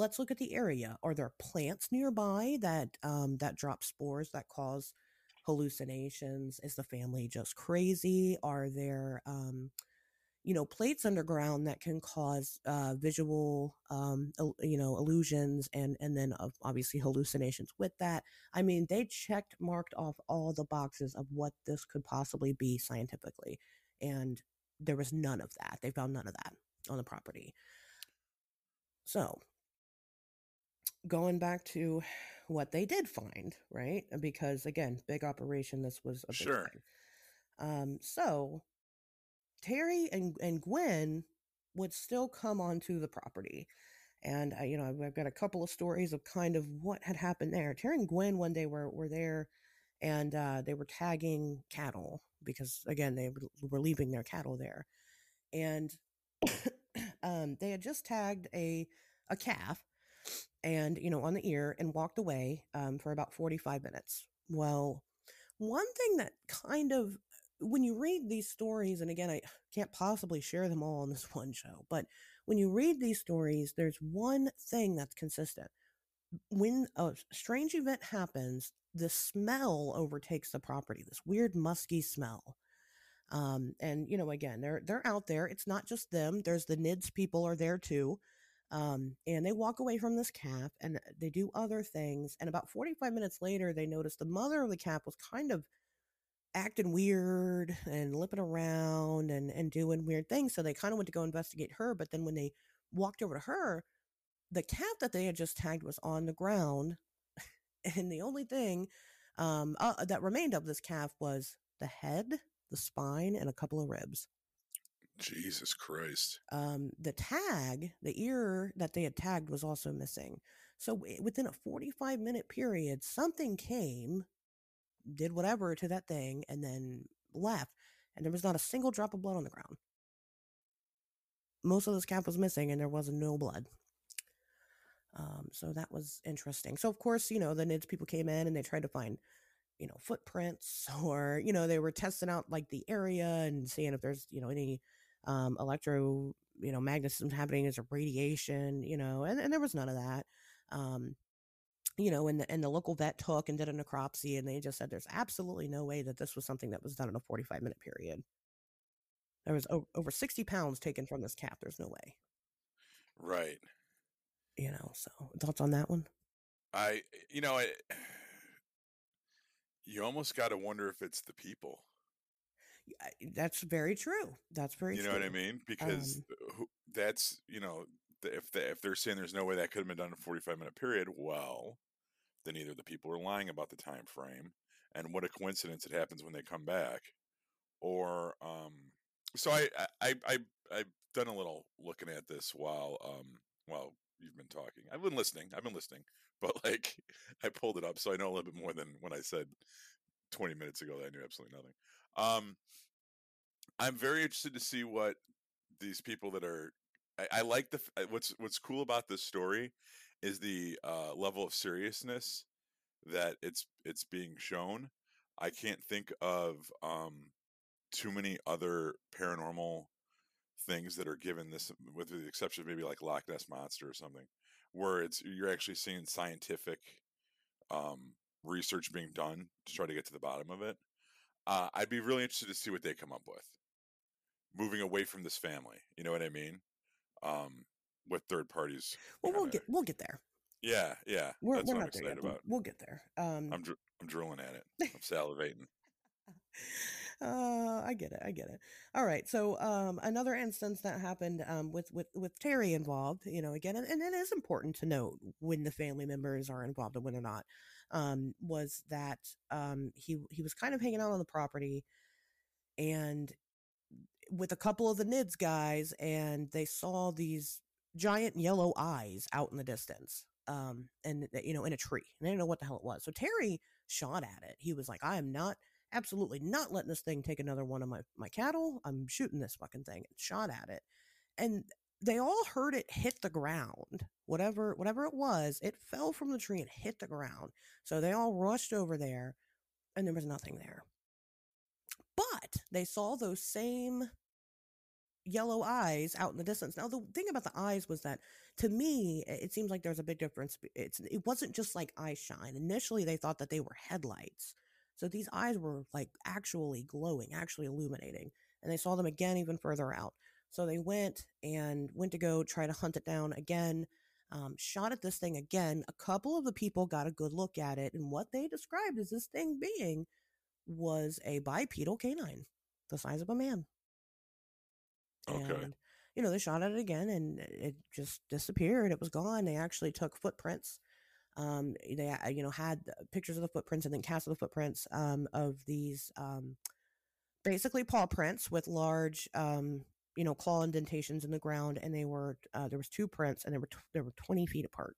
let's look at the area. Are there plants nearby that um that drop spores that cause hallucinations? Is the family just crazy? Are there um you know plates underground that can cause uh visual um you know illusions and and then of obviously hallucinations with that? I mean they checked marked off all the boxes of what this could possibly be scientifically and there was none of that. They found none of that on the property. So going back to what they did find, right? Because again, big operation. This was a big Sure. thing. Um, so Terry and and Gwen would still come onto the property, and uh, you know I've, I've got a couple of stories of kind of what had happened there. Terry and Gwen one day were were there, and uh, they were tagging cattle because again they were were leaving their cattle there, and um, they had just tagged a a calf and you know on the ear and walked away um, for about 45 minutes. Well one thing that kind of when you read these stories and again i can't possibly share them all on this one show but when you read these stories there's one thing that's consistent. When a strange event happens the smell overtakes the property this weird musky smell. Um and you know again they're they're out there it's not just them there's the nids people are there too um and they walk away from this calf and they do other things and about 45 minutes later they notice the mother of the calf was kind of acting weird and lipping around and and doing weird things so they kind of went to go investigate her but then when they walked over to her the calf that they had just tagged was on the ground and the only thing um uh, that remained of this calf was the head the spine, and a couple of ribs. Jesus Christ. Um, the tag, the ear that they had tagged was also missing. So within a 45 minute period, something came, did whatever to that thing, and then left. And there was not a single drop of blood on the ground. Most of this calf was missing, and there was no blood. Um, so that was interesting. So of course, you know, the NIDS people came in and they tried to find, you know, footprints or, you know, they were testing out like the area and seeing if there's, you know, any um electro, you know, magnetism happening as a radiation, you know, and, and there was none of that. Um, you know, and the, and the local vet took and did a necropsy and they just said there's absolutely no way that this was something that was done in a 45 minute period. There was over, over 60 pounds taken from this calf. There's no way. Right. You know, so thoughts on that one? I, you know, I, you almost got to wonder if it's the people. That's very true. That's very you true. know what I mean? Because Um, that's, you know, if they, if they're saying there's no way that could have been done in a 45 minute period, well, then either the people are lying about the time frame and what a coincidence it happens when they come back or um so I I I, I I've done a little looking at this while um while you've been talking. I've been listening. I've been listening, but like I pulled it up so I know a little bit more than when I said 20 minutes ago that I knew absolutely nothing. Um I'm very interested to see what these people that are I, I like the uh, what's what's cool about this story is the uh, level of seriousness that it's it's being shown. I can't think of um, too many other paranormal things that are given this, with the exception of maybe like Loch Ness monster or something, where it's you're actually seeing scientific um, research being done to try to get to the bottom of it. Uh, I'd be really interested to see what they come up with. Moving away from this family, you know what I mean? Um, with third parties. well, we'll get we'll get there. Yeah, yeah. We're, that's we're what I'm not there excited yet. about. We'll get there. Um, I'm dr- I'm drooling at it. I'm salivating. uh, I get it. I get it. All right. So, um, another instance that happened, um, with, with, with Terry involved, you know, again, and, and it is important to note when the family members are involved and when they're not, um, was that, um, he, he was kind of hanging out on the property and with a couple of the NIDS guys and they saw these giant yellow eyes out in the distance. Um, and you know, in a tree and they didn't know what the hell it was. So Terry shot at it. He was like, I am not absolutely not letting this thing take another one of my, my cattle. I'm shooting this fucking thing and shot at it. And they all heard it hit the ground. Whatever whatever it was, it fell from the tree and hit the ground. So they all rushed over there and there was nothing there. But they saw those same yellow eyes out in the distance. Now the thing about the eyes was that to me it seems like there's a big difference. It's it wasn't just like eye shine. Initially they thought that they were headlights. So these eyes were like actually glowing, actually illuminating. And they saw them again even further out. So they went and went to go try to hunt it down again. Um, shot at this thing again. A couple of the people got a good look at it, and what they described as this thing being was a bipedal canine, the size of a man. Okay. And you know, they shot at it again, and it just disappeared. It was gone. They actually took footprints. Um, they uh, you know had pictures of the footprints and then cast of the footprints um, of these um, basically paw prints with large um, you know claw indentations in the ground, and they were uh, there was two prints, and they were tw- they were twenty feet apart.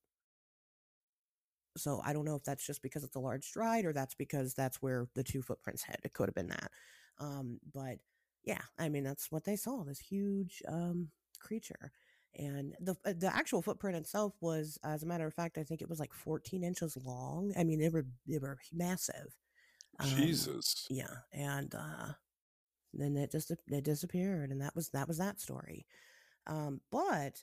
So I don't know if that's just because it's a large stride or that's because that's where the two footprints head. It could have been that. Um, but yeah, I mean that's what they saw. This huge um, creature, and the uh, the actual footprint itself was, as a matter of fact, I think it was like 14 inches long. I mean, they were they were massive. Um, Jesus. yeah, and uh, then it just it disappeared, and that was that was that story. Um, but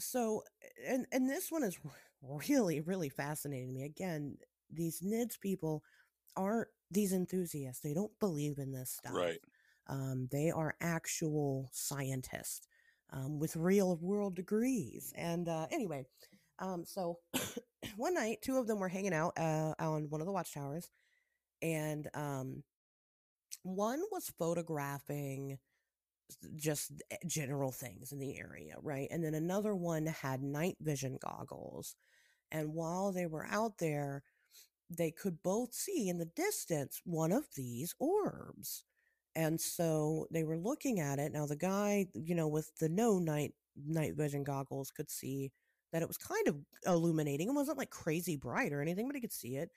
so and and this one is really really fascinating to me. Again, these NIDS people aren't these enthusiasts. They don't believe in this stuff. Right. Um, they are actual scientists um, with real world degrees. And uh, anyway, um, so one night, two of them were hanging out uh, on one of the watchtowers, and um, one was photographing just eh, general things in the area, right? And then another one had night vision goggles. And while they were out there, they could both see in the distance one of these orbs. And so they were looking at it. Now the guy, you know, with the no night night vision goggles could see that it was kind of illuminating. It wasn't like crazy bright or anything, but he could see it.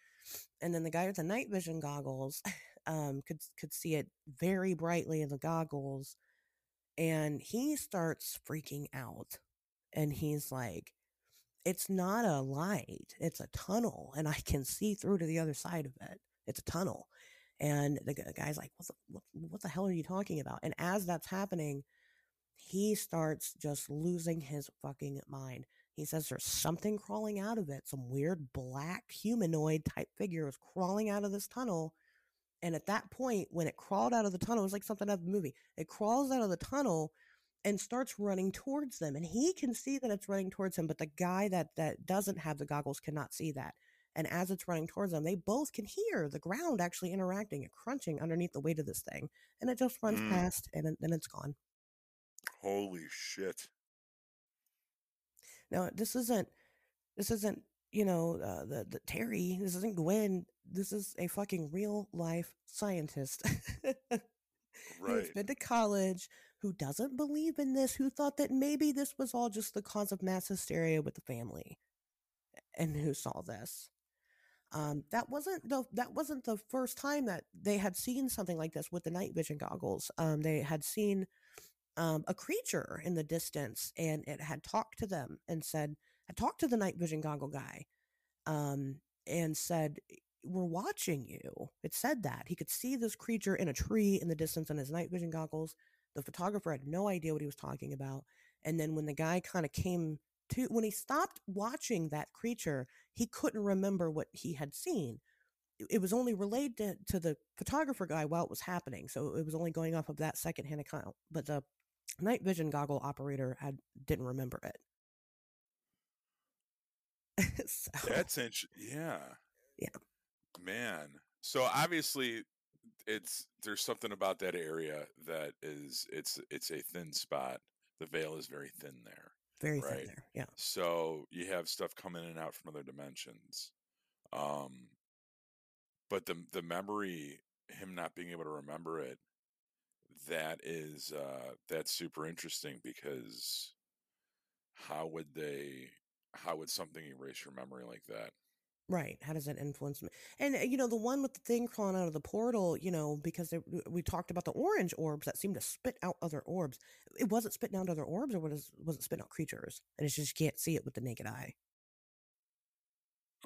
And then the guy with the night vision goggles um, could could see it very brightly in the goggles, and he starts freaking out, and he's like, "It's not a light; it's a tunnel, and I can see through to the other side of it. It's a tunnel." And the guy's like, what the, what, what the hell are you talking about? And as that's happening, he starts just losing his fucking mind. He says there's something crawling out of it. Some weird black humanoid type figure is crawling out of this tunnel. And at that point, when it crawled out of the tunnel, it was like something out of the movie. It crawls out of the tunnel and starts running towards them. And he can see that it's running towards him, but the guy that that doesn't have the goggles cannot see that. And as it's running towards them, they both can hear the ground actually interacting and crunching underneath the weight of this thing. And it just runs mm. past and then it's gone. Holy shit. Now, this isn't, this isn't, you know, uh, the, the Terry, this isn't Gwen. This is a fucking real life scientist. right. Who's been to college, who doesn't believe in this, who thought that maybe this was all just the cause of mass hysteria with the family, and who saw this. Um, that wasn't the that wasn't the first time that they had seen something like this with the night vision goggles. Um, they had seen um, a creature in the distance, and it had talked to them and said, "I talked to the night vision goggle guy, um, and said." We're watching you. It said that. He could see this creature in a tree in the distance on his night vision goggles. The photographer had no idea what he was talking about. And then when the guy kind of came to when he stopped watching that creature, he couldn't remember what he had seen. It was only relayed to, to the photographer guy while it was happening, so it was only going off of that secondhand account. But the night vision goggle operator had didn't remember it. so, That's interesting. Yeah. Yeah. Man. So obviously it's there's something about that area that is it's it's a thin spot. The veil is very thin there. Very right? thin there. Yeah. So you have stuff coming in and out from other dimensions. Um but the the memory, him not being able to remember it, that is uh that's super interesting because how would they how would something erase your memory like that? Right. How does that influence me? And uh, you know, the one with the thing crawling out of the portal, you know, because they, we talked about the orange orbs that seem to spit out other orbs. It wasn't spitting out other orbs, or was was it spitting out creatures? And it's just you can't see it with the naked eye.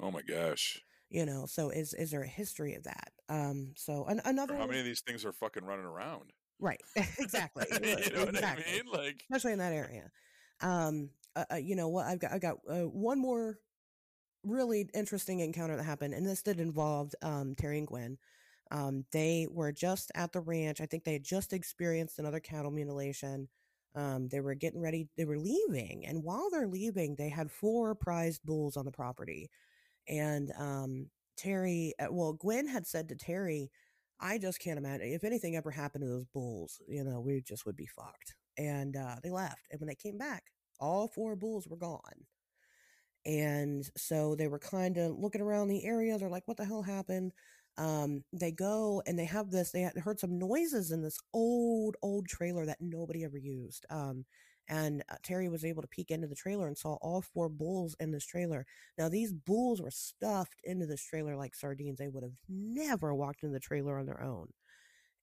Oh my gosh. You know, so is is there a history of that? Um, so an, another. Or how many of these things are fucking running around? Right. exactly. you know exactly. what I mean? Like, especially in that area. Um, uh, uh, you know what? I've got I got uh, one more really interesting encounter that happened, and this did involve um, Terry and Gwen. Um, they were just at the ranch. I think they had just experienced another cattle mutilation. Um, they were getting ready. They were leaving, and while they're leaving, they had four prized bulls on the property. And um, Terry, uh, well, Gwen had said to Terry, "I just can't imagine if anything ever happened to those bulls. You know, we just would be fucked." And uh, they left, and when they came back, all four bulls were gone. And so they were kind of looking around the area. They're like, what the hell happened? Um, they go and they have this, they had heard some noises in this old, old trailer that nobody ever used. Um, and uh, Terry was able to peek into the trailer and saw all four bulls in this trailer. Now, these bulls were stuffed into this trailer like sardines. They would have never walked into the trailer on their own.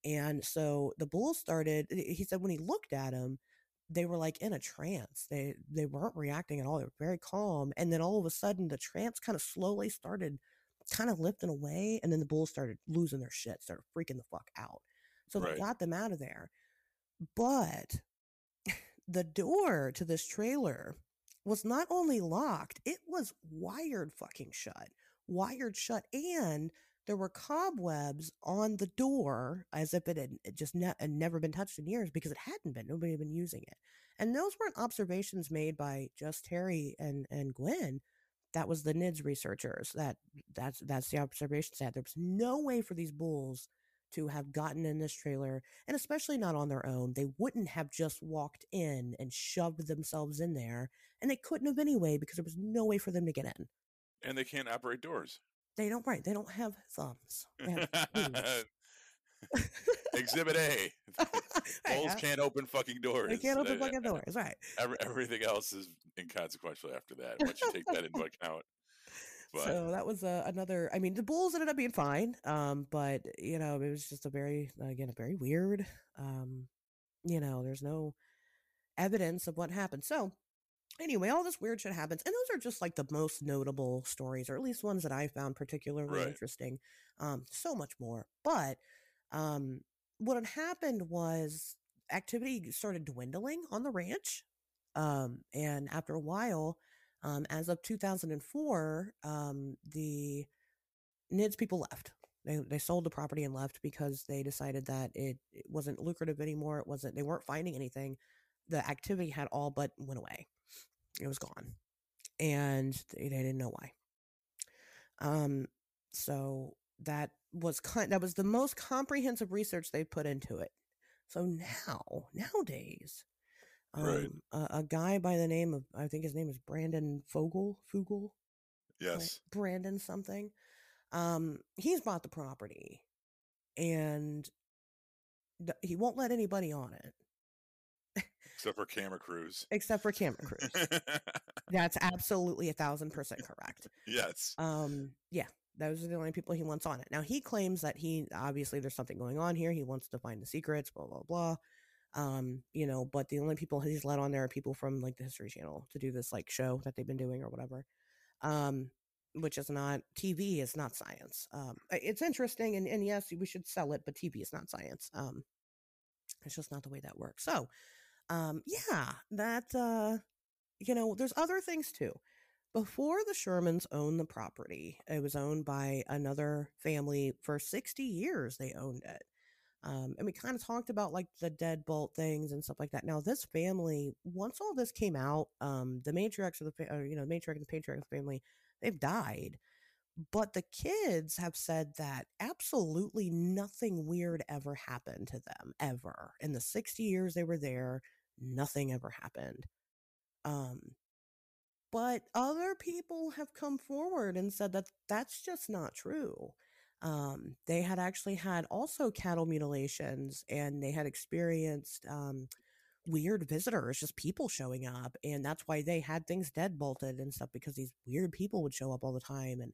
And so the bulls started, he said when he looked at them, they were like in a trance. They they weren't reacting at all. They were very calm. And then all of a sudden the trance kind of slowly started kind of lifting away. And then the bulls started losing their shit, started freaking the fuck out. So right. they got them out of there. But the door to this trailer was not only locked, it was wired fucking shut. Wired shut and there were cobwebs on the door as if it had just ne- had never been touched in years because it hadn't been. Nobody had been using it. And those weren't observations made by just Terry and, and Gwen. That was the NIDS researchers. That that's that's the observations that there was no way for these bulls to have gotten in this trailer, and especially not on their own. They wouldn't have just walked in and shoved themselves in there, and they couldn't have anyway because there was no way for them to get in. And they can't operate doors. They don't right. They don't have thumbs. Have Exhibit A. Bulls can't open fucking doors. They can't open fucking doors, right? every- everything else is inconsequential after that. Once you take that into account. But so that was uh, another. I mean, the Bulls ended up being fine, um, but you know, it was just a very, again, a very weird. Um, you know, there's no evidence of what happened. So anyway, all this weird shit happens, and those are just like the most notable stories, or at least ones that I found particularly Right. interesting. Um, so much more, but um, what had happened was activity started dwindling on the ranch, um, and after a while, um, as of 2004, um, the NIDS people left. They they sold the property and left because they decided that it, it wasn't lucrative anymore. It wasn't. They weren't finding anything. The activity had all but went away. It was gone, and they, they didn't know why. Um, so that was kind. That was the most comprehensive research they put into it. So now, nowadays, um, Right. a, a guy by the name of I think his name is Brandon Fogel. Fogel. Yes. Brandon something. Um, he's bought the property, and th- he won't let anybody on it Except for camera crews. except for camera crews. That's absolutely a thousand percent correct. yes. Um, yeah, those are the only people he wants on it. Now he claims that he obviously there's something going on here. He wants to find the secrets. Blah blah blah. Um, you know, but the only people he's let on there are people from like the History Channel to do this like show that they've been doing or whatever. Um, which is not TV is not science. Um, it's interesting and and yes, we should sell it, but TV is not science. Um, it's just not the way that works. So, um, yeah, that uh, you know, there's other things too before the Shermans owned the property, it was owned by another family for 60 years. They owned it. Um, and we kind of talked about like the deadbolt things and stuff like that. Now, this family, once all this came out, um, the matriarchs of the, or, you know, the matriarch and the patriarch of the family, they've died. But the kids have said that absolutely nothing weird ever happened to them, ever. In the 60 years they were there, nothing ever happened. Um, but other people have come forward and said that that's just not true. Um, they had actually had also cattle mutilations and they had experienced um, weird visitors, just people showing up. And that's why they had things dead bolted and stuff because these weird people would show up all the time. And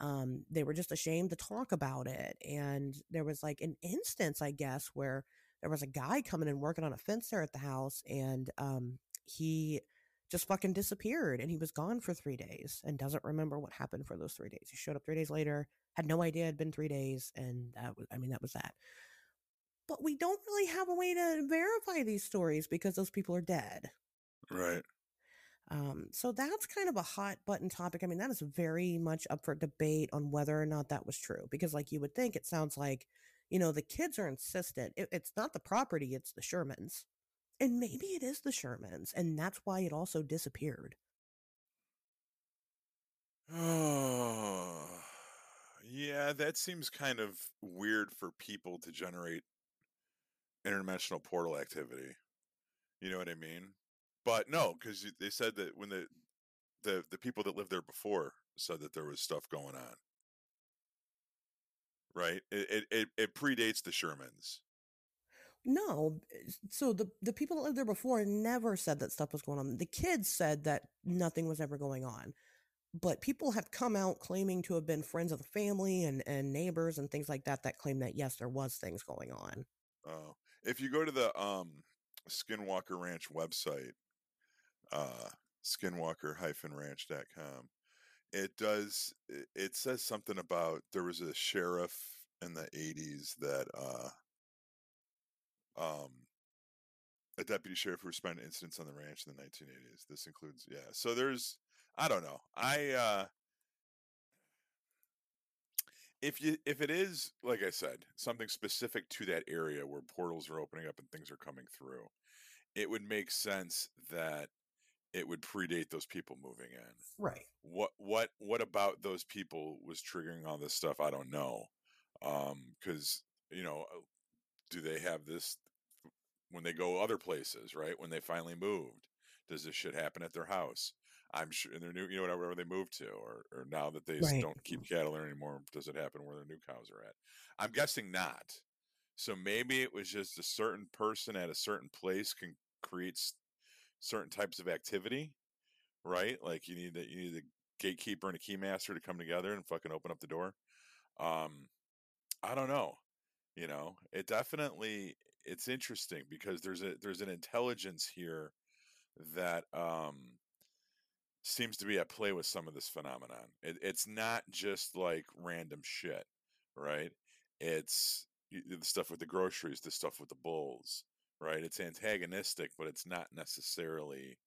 um, they were just ashamed to talk about it. And there was like an instance, I guess, where there was a guy coming and working on a fence there at the house and um, he just fucking disappeared and he was gone for three days and doesn't remember what happened for those three days. He showed up three days later, had no idea it had been three days, and that was, I mean, that was that. But we don't really have a way to verify these stories because those people are dead. Right. Um, so that's kind of a hot button topic. I mean, that is very much up for debate on whether or not that was true. Because, like you would think, it sounds like, you know, the kids are insistent. It, it's not the property, it's the Shermans. And maybe it is the Shermans, and that's why it also disappeared. Oh, yeah, that seems kind of weird for people to generate interdimensional portal activity. You know what I mean? But no, because they said that when the the the people that lived there before said that there was stuff going on. Right? It it it, predates the Shermans. No, so the the people that lived there before never said that stuff was going on. The kids said that nothing was ever going on. But people have come out claiming to have been friends of the family and, and neighbors and things like that that claim that yes, there was things going on. Oh, if you go to the um Skinwalker Ranch website, uh skinwalker-ranch.com, it does it, says something about there was a sheriff in the 80s that uh um a deputy sheriff who responded to incidents on the ranch in the 1980s. This includes yeah. So there's I don't know. I uh if you if it is like I said, something specific to that area where portals are opening up and things are coming through, it would make sense that it would predate those people moving in. Right. What what what about those people was triggering all this stuff? I don't know. Um cuz you know, uh, do they have this when they go other places, right? When they finally moved, does this shit happen at their house? I'm sure in their new, you know, whatever they moved to, or or now that they Right. don't keep cattle there anymore, does it happen where their new cows are at? I'm guessing not, So maybe it was just a certain person at a certain place can create s- certain types of activity, right? Like you need that you need a gatekeeper and a keymaster to come together and fucking open up the door. Um, I don't know. You know, it definitely it's interesting because there's a there's an intelligence here that um seems to be at play with some of this phenomenon. It, it's not just like random shit, right? It's the stuff with the groceries, the stuff with the bulls, right? It's antagonistic, but it's not necessarily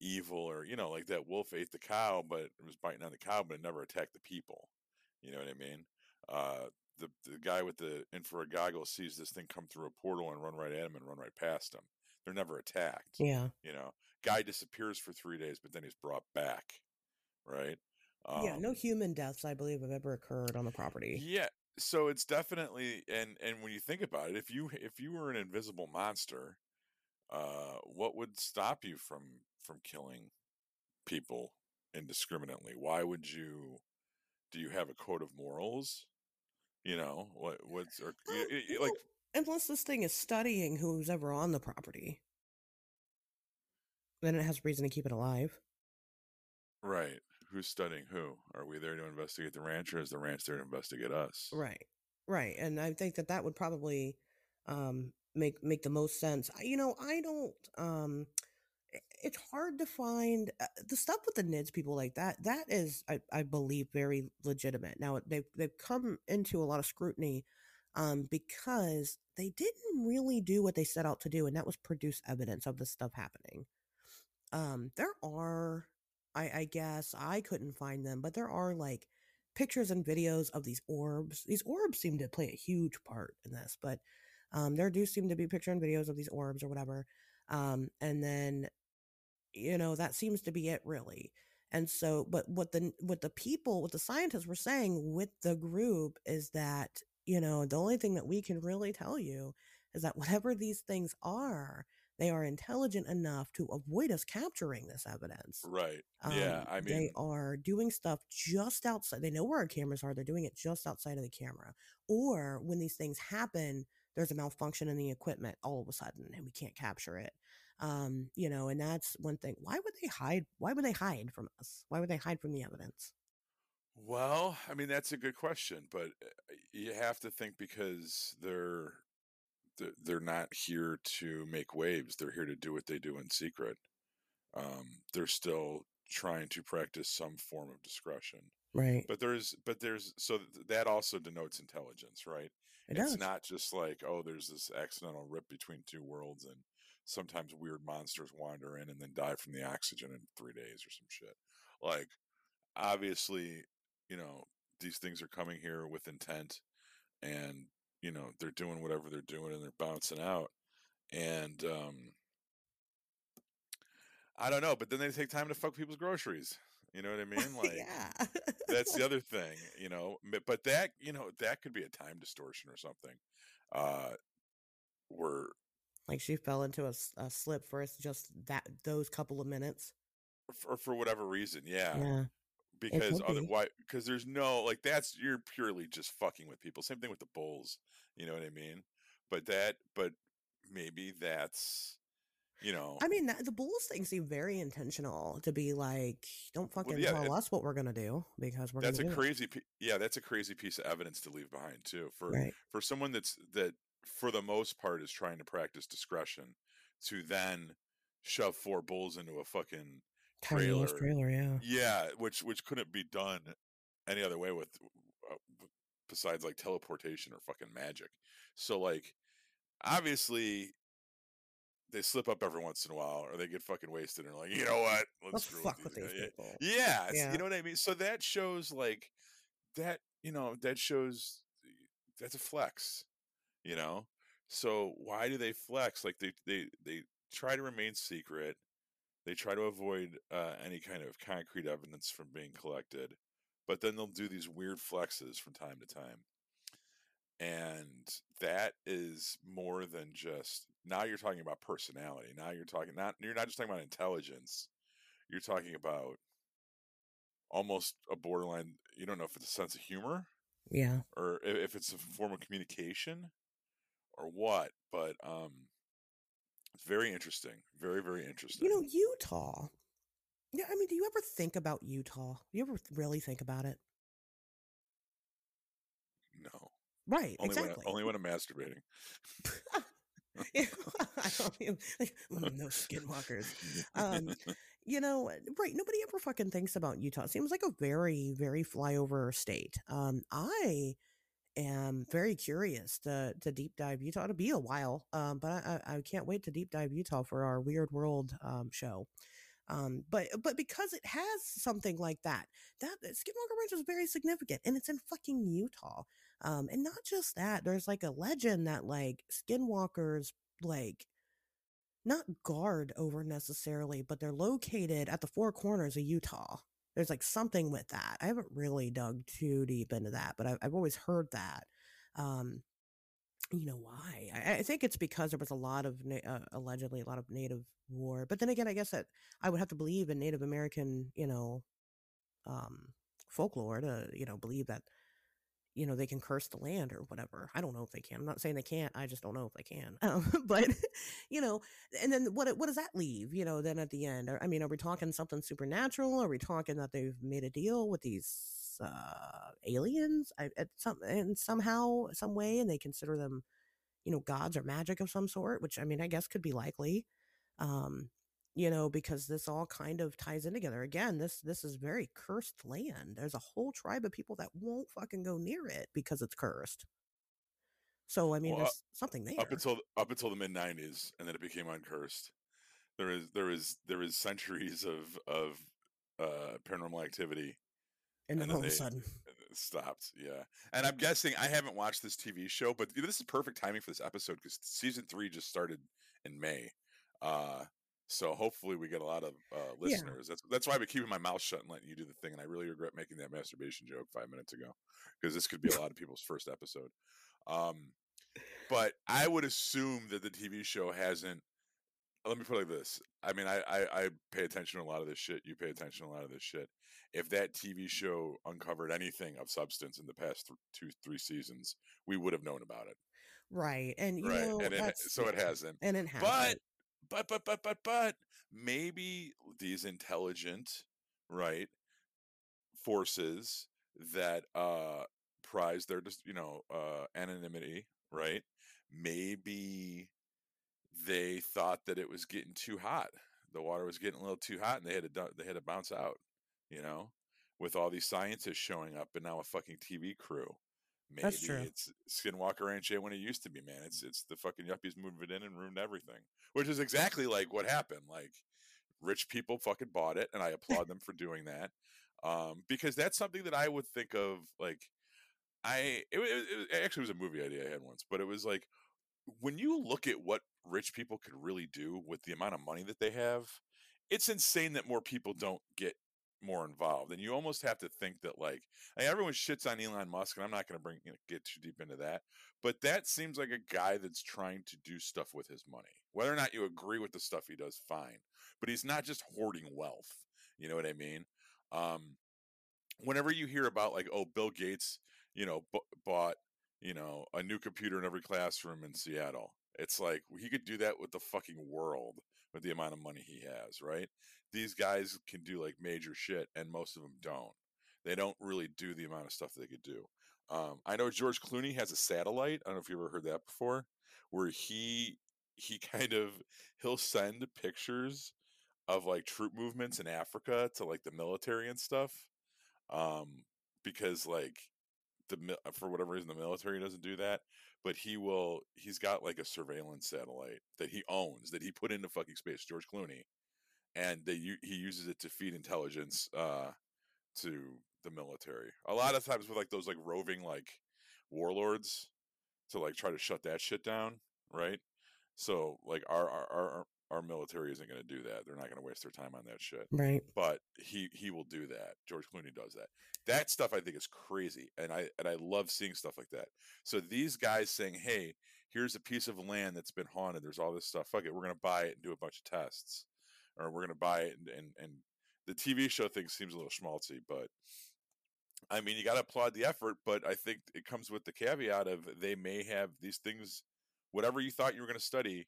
evil or you know like that wolf ate the cow but it was biting on the cow but it never attacked the people you know what i mean uh the the guy with the infrared goggles sees this thing come through a portal and run right at him and run right past him they're never attacked Yeah. you know guy disappears for three days but then he's brought back right yeah. No Um, human deaths, I believe, have ever occurred on the property. yeah so it's definitely and and when you think about it if you if you were an invisible monster uh what would stop you from from killing people indiscriminately? Why would you do you have a code of morals? You know what what's or y- Uh, like unless this thing is studying who's ever on the property, then it has reason to keep it alive. right who's studying who are we there to investigate the ranch or is the ranch there to investigate us Right. Right. And I think that that would probably um make make the most sense. You know, I don't um it's hard to find uh, the stuff with the NIDS people like that. That is, I, I believe, very legitimate. Now they've they've come into a lot of scrutiny um, because they didn't really do what they set out to do, and that was produce evidence of this stuff happening. Um, there are, I, I guess I couldn't find them, but there are like pictures and videos of these orbs. These orbs seem to play a huge part in this, but um, there do seem to be picture and videos of these orbs or whatever. Um, and then, you know, that seems to be it really. And so, but what the what the people, what the scientists were saying with the group is that you know the only thing that we can really tell you is that whatever these things are, they are intelligent enough to avoid us capturing this evidence. right yeah Um, i they are doing stuff just outside. They know where our cameras are. They're doing it just outside of the camera. Or when these things happen, there's a malfunction in the equipment all of a sudden, and we can't capture it. Um, you know, and that's one thing. Why would they hide? Why would they hide from us? Why would they hide from the evidence? well i mean that's a good question but uh, you have to think because they're they're they're not here to make waves they're here to do what they do in secret um, they're still trying to practice some form of discretion Right. but there's but there's so that also denotes intelligence right It it's does. not just like oh there's this accidental rip between two worlds and sometimes weird monsters wander in and then die from the oxygen in three days or some shit like obviously you know these things are coming here with intent and you know they're doing whatever they're doing and they're bouncing out and um i don't know but then they take time to fuck people's groceries you know what i mean like yeah. that's the other thing you know but that you know that could be a time distortion or something uh where like she fell into a slip for us just that those couple of minutes. for, for whatever reason yeah, Yeah. Because otherwise because there's no like that's you're purely just fucking with people. Same thing with the bulls you know what i mean? But that but maybe that's you know I mean, that, the Bulls thing seemed very intentional to be like, don't fucking yeah, tell it- us what we're gonna do because we're that's a crazy pe- yeah that's a crazy piece of evidence to leave behind too for right. for someone that's that for the most part is trying to practice discretion to then shove four bulls into a fucking trailer. trailer, yeah. yeah which which couldn't be done any other way with uh, besides like teleportation or fucking magic so like obviously they slip up every once in a while or they get fucking wasted and like you know what Let's screw fuck with these these people. Yeah, Yeah. you know what I mean. So that shows like that. You know that shows that's a flex. You know, so why do they flex? Like they they they try to remain secret. They try to avoid uh, any kind of concrete evidence from being collected, but then they'll do these weird flexes from time to time. And that is more than just now you're talking about personality. Now you're talking not you're not just talking about intelligence. You're talking about almost a borderline you don't know if it's a sense of humor Yeah. or if it's a form of communication or what. But um, it's very interesting. Very very interesting. You know, Utah. Yeah, I mean, do you ever think about Utah? Do you ever really think about it? no, Right, only exactly. when I, only when I'm masturbating. Yeah, I don't even like mm, no skinwalkers. Um, you know, right? Nobody ever fucking thinks about Utah. It seems like a very, very flyover state. Um, I am very curious to to deep dive Utah. It'll be a while, um, but I, I can't wait to deep dive Utah for our Weird World um show. Um, but but because it has something like that, that that Skinwalker Ranch is very significant, and it's in fucking Utah. Um, and not just that, there's like a legend that like skinwalkers like not guard over necessarily, but they're located at the four corners of Utah. There's like something with that. I haven't really dug too deep into that, but I've, I've always heard that. Um, you know why? I, I think it's because there was a lot of uh, allegedly a lot of Native war, but then again, I guess that I would have to believe in Native American, you know, um, folklore to you know believe that you know they can curse the land or whatever. I don't know if they can. I'm not saying they can't. I just don't know if they can. Um, but you know and then what what does that leave you know then at the end? I mean are we talking something supernatural? Are we talking that they've made a deal with these uh aliens? I, at some and somehow some way and they consider them you know gods or magic of some sort which i mean i guess could be likely. Um you know because this all kind of ties in together again this this is very cursed land there's a whole tribe of people that won't fucking go near it because it's cursed so i mean Well, there's something there up until up until the mid '90s, and then it became uncursed. There is there is there is centuries of of uh, paranormal activity and then and then all of a sudden stopped. Yeah, and I'm guessing I haven't watched this TV show, but you know, this is perfect timing for this episode because season three just started in May. Uh, so hopefully we get a lot of uh, Yeah. listeners. That's that's why I've been keeping my mouth shut and letting you do the thing. And I really regret making that masturbation joke five minutes ago because this could be a lot of people's first episode. Um, but I would assume that the TV show hasn't. Let me put it like this. I mean, I, I I pay attention to a lot of this shit. You pay attention to a lot of this shit. If that TV show uncovered anything of substance in the past th- two three seasons, we would have known about it, right and you right? know and it, so it hasn't. and it hasn't. But but but but but but maybe these intelligent right forces that uh prize their just you know uh anonymity right maybe they thought that it was getting too hot the water was getting a little too hot and they had to they had to bounce out you know with all these scientists showing up and now a fucking tv crew maybe That's true. it's skinwalker ranch ain't when it used to be man it's it's the fucking yuppies moved it in and ruined everything which is exactly like what happened like rich people fucking bought it and i applaud them for doing that um because that's something that i would think of like i it, it, it actually was a movie idea i had once but it was like when you look at what rich people could really do with the amount of money that they have it's insane that more people don't get more involved and you almost have to think that like I mean, everyone shits on elon musk and i'm not going to bring you know, get too deep into that but that seems like a guy that's trying to do stuff with his money. Whether or not you agree with the stuff he does fine but he's not just hoarding wealth you know what i mean? Um whenever you hear about like oh bill gates you know b- bought you know a new computer in every classroom in seattle it's like he could do that with the fucking world with the amount of money he has right these guys can do like major shit and most of them don't. They don't really do the amount of stuff they could do. Um, i know george clooney has a satellite i don't know if you ever heard that before where he he kind of he'll send pictures of like troop movements in africa to like the military and stuff um because like the for whatever reason the military doesn't do that but he will he's got like a surveillance satellite that he owns that he put into fucking space george clooney and they he uses it to feed intelligence uh to the military a lot of times with like those like roving like warlords to like try to shut that shit down right so like our our our, our military isn't going to do that they're not going to waste their time on that shit right but he he will do that. George Clooney does that. That stuff I think is crazy, and I and I love seeing stuff like that. So these guys saying, "Hey, here's a piece of land that's been haunted. There's all this stuff. Fuck it, we're gonna buy it and do a bunch of tests, or we're gonna buy it and and, and the TV show thing seems a little schmaltzy, but I mean, you got to applaud the effort, but I think it comes with the caveat of they may have these things, whatever you thought you were going to study,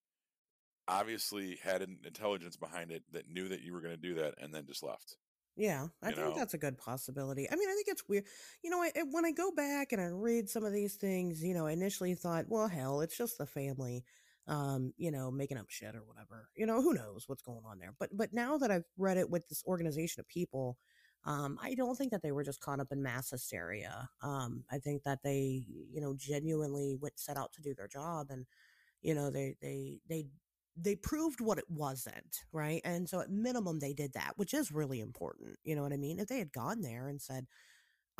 obviously had an intelligence behind it that knew that you were going to do that and then just left. Yeah, I You think know? that's a good possibility. I mean, I think it's weird. You know, I- when I go back and I read some of these things, you know, I initially thought, well, hell, it's just the family, um, you know, making up shit or whatever. You know, who knows what's going on there. But but now that I've read it with this organization of people, um, I don't think that they were just caught up in mass hysteria. Um, I think that they, you know, genuinely went set out to do their job and you know they they they they proved what it wasn't right and so at minimum they did that which is really important you know what i mean if they had gone there and said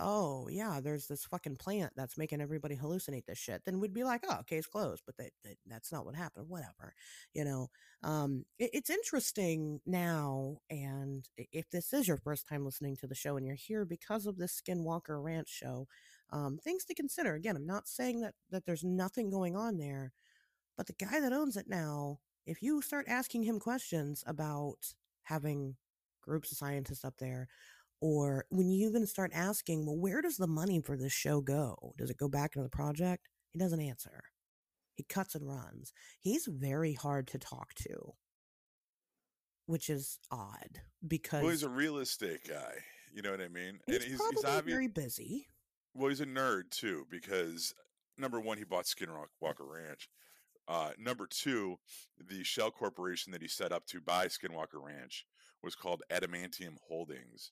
oh yeah there's this fucking plant that's making everybody hallucinate this shit then we'd be like oh case closed but they, they, that's not what happened whatever you know um it, it's interesting now and if this is your first time listening to the show and you're here because of this skinwalker ranch show um things to consider again i'm not saying that that there's nothing going on there but the guy that owns it now, if you start asking him questions about having groups of scientists up there, or when you even start asking, well, where does the money for this show go? Does it go back into the project? He doesn't answer. He cuts and runs. He's very hard to talk to, which is odd because Well, he's a real estate guy. You know what I mean? he's and he's, probably he's obvious. very busy. Well, he's a nerd too because number one, he bought Skinwalker Ranch. Uh, number two, the shell corporation that he set up to buy Skinwalker Ranch was called Adamantium Holdings,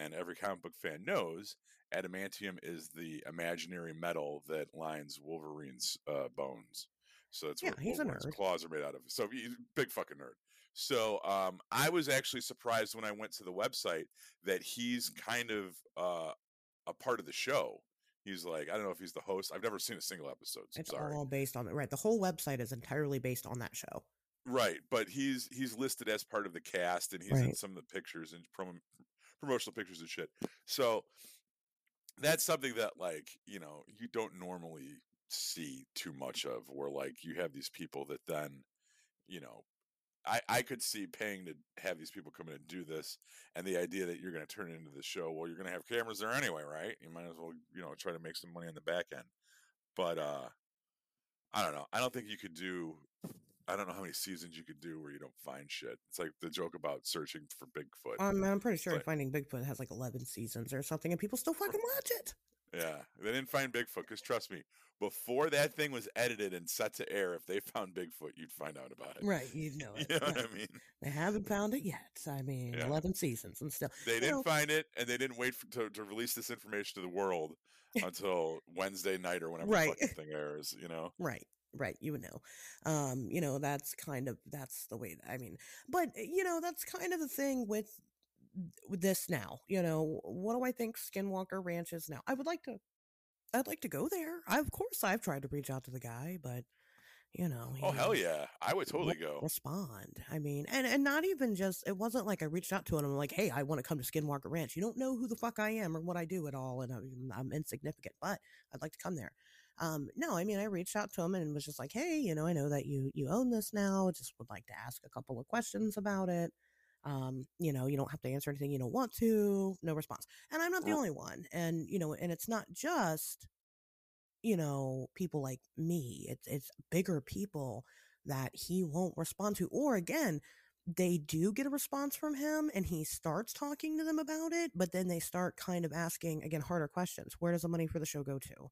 and every comic book fan knows adamantium is the imaginary metal that lines Wolverine's uh, bones. So that's Yeah, what Wolverine's claws are made out of. So he's a big fucking nerd. So um, I was actually surprised when I went to the website that he's kind of uh, a part of the show. He's like, I don't know if he's the host. I've never seen a single episode. So It's sorry. all based on it, right? The whole website is entirely based on that show. Right, but he's he's listed as part of the cast, and he's in some of the pictures and prom- promotional pictures and shit. So that's something that, like, you know, you don't normally see too much of. Where like you have these people that then, you know, I I could see paying to have these people come in and do this, and the idea that you're going to turn it into the show. Well, you're going to have cameras there anyway, right? You might as well, you know, try to make some money on the back end. But uh I don't know. I don't think you could do. I don't know how many seasons you could do where you don't find shit. It's like the joke about searching for Bigfoot. Um, I'm pretty sure But- Finding Bigfoot has like 11 seasons or something, and people still fucking watch it. yeah, they didn't find Bigfoot because trust me, before that thing was edited and set to air, if they found Bigfoot, you'd find out about it. Right, you'd know You it. know what. I mean? They haven't found it yet. I mean, Yeah. 11 seasons and still. They didn't know- find it, and they didn't wait for, to, to release this information to the world until Wednesday night or whenever Right. the fucking thing airs. You know? Right, right. You would know. Um, you know, that's kind of that's the way. I mean, but eh, you know, that's kind of the thing with with this now. You know, what do I think Skinwalker Ranch is now? I would like to. I'd like to go there. I, of course, I've tried to reach out to the guy, but you know. Oh hell yeah, I would totally go. respond. I mean, and and not even just. It wasn't like I reached out to him. I'm like, hey, I want to come to Skinwalker Ranch. You don't know who the fuck I am or what I do at all, and I'm, I'm insignificant, but I'd like to come there. Um, no, I mean, I reached out to him and was just like, hey, you know, I know that you you own this now. Just would like to ask a couple of questions about it. Um, you know, you don't have to answer anything you don't want to. No response. And I'm not the Well- only one. And you know, and it's not just you know people like me. It's it's bigger people that he won't respond to. Or again, they do get a response from him and he starts talking to them about it, but then they start kind of asking again harder questions. Where does the money for the show go to?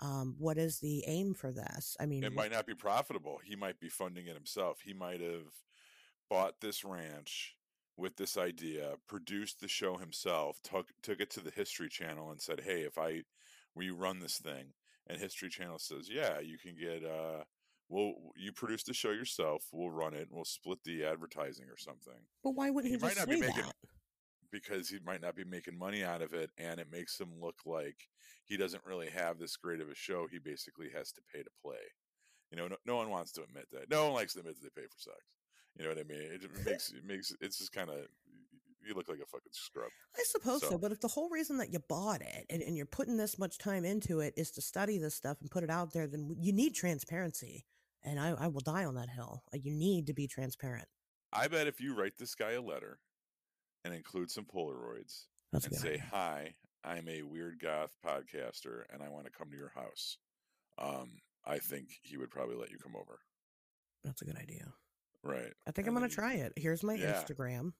Um, what is the aim for this? I mean, it might not be profitable. He might be funding it himself. He might have bought this ranch with this idea, produced the show himself, took took it to the History Channel and said, "Hey, if I we run this thing," and History Channel says, "Yeah, you can get uh well, you produce the show yourself. We'll run it. and We'll split the advertising or something." but why wouldn't he, he might just not say be making- that? Because he might not be making money out of it and it makes him look like he doesn't really have this great of a show he basically has to pay to play you know no, no one wants to admit that no one likes to admit that they pay for sex you know what i mean it just makes it makes it's just kind of you look like a fucking scrub I suppose so. So- but if the whole reason that you bought it and, and you're putting this much time into it is to study this stuff and put it out there, then you need transparency. And I, I will die on that hill. You need to be transparent. i bet if you write this guy a letter and include some polaroids That's and say hi I'm a weird goth podcaster and I want to come to your house, um, I think he would probably let you come over. That's a good idea. Right. I think And I'm gonna try it. Here's my Yeah. Instagram.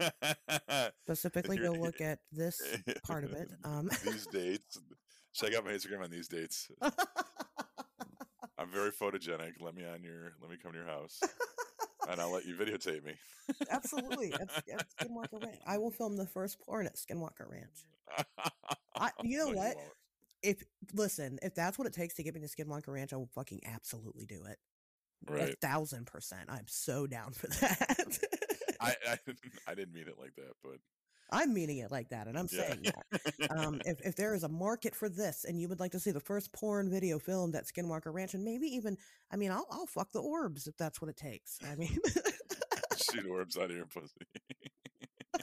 Specifically, go look at this part of it. Um, these dates. Check out my Instagram on these dates. I'm very photogenic. Let me on your. Let me come to your house, and I'll let you videotape me. Absolutely, at, at Skinwalker Ranch. I will film the first porn at Skinwalker Ranch. I, you know No, what? If listen, if that's what it takes to get me to Skinwalker Ranch, I will fucking absolutely do it. A thousand percent. I'm so down for that. I, I I didn't mean it like that, but I'm meaning it like that, and I'm yeah. saying that. Um, if, if there is a market for this, and you would like to see the first porn video filmed at Skinwalker Ranch, and maybe even, I mean, I'll I'll fuck the orbs if that's what it takes. I mean, shoot orbs out of your pussy.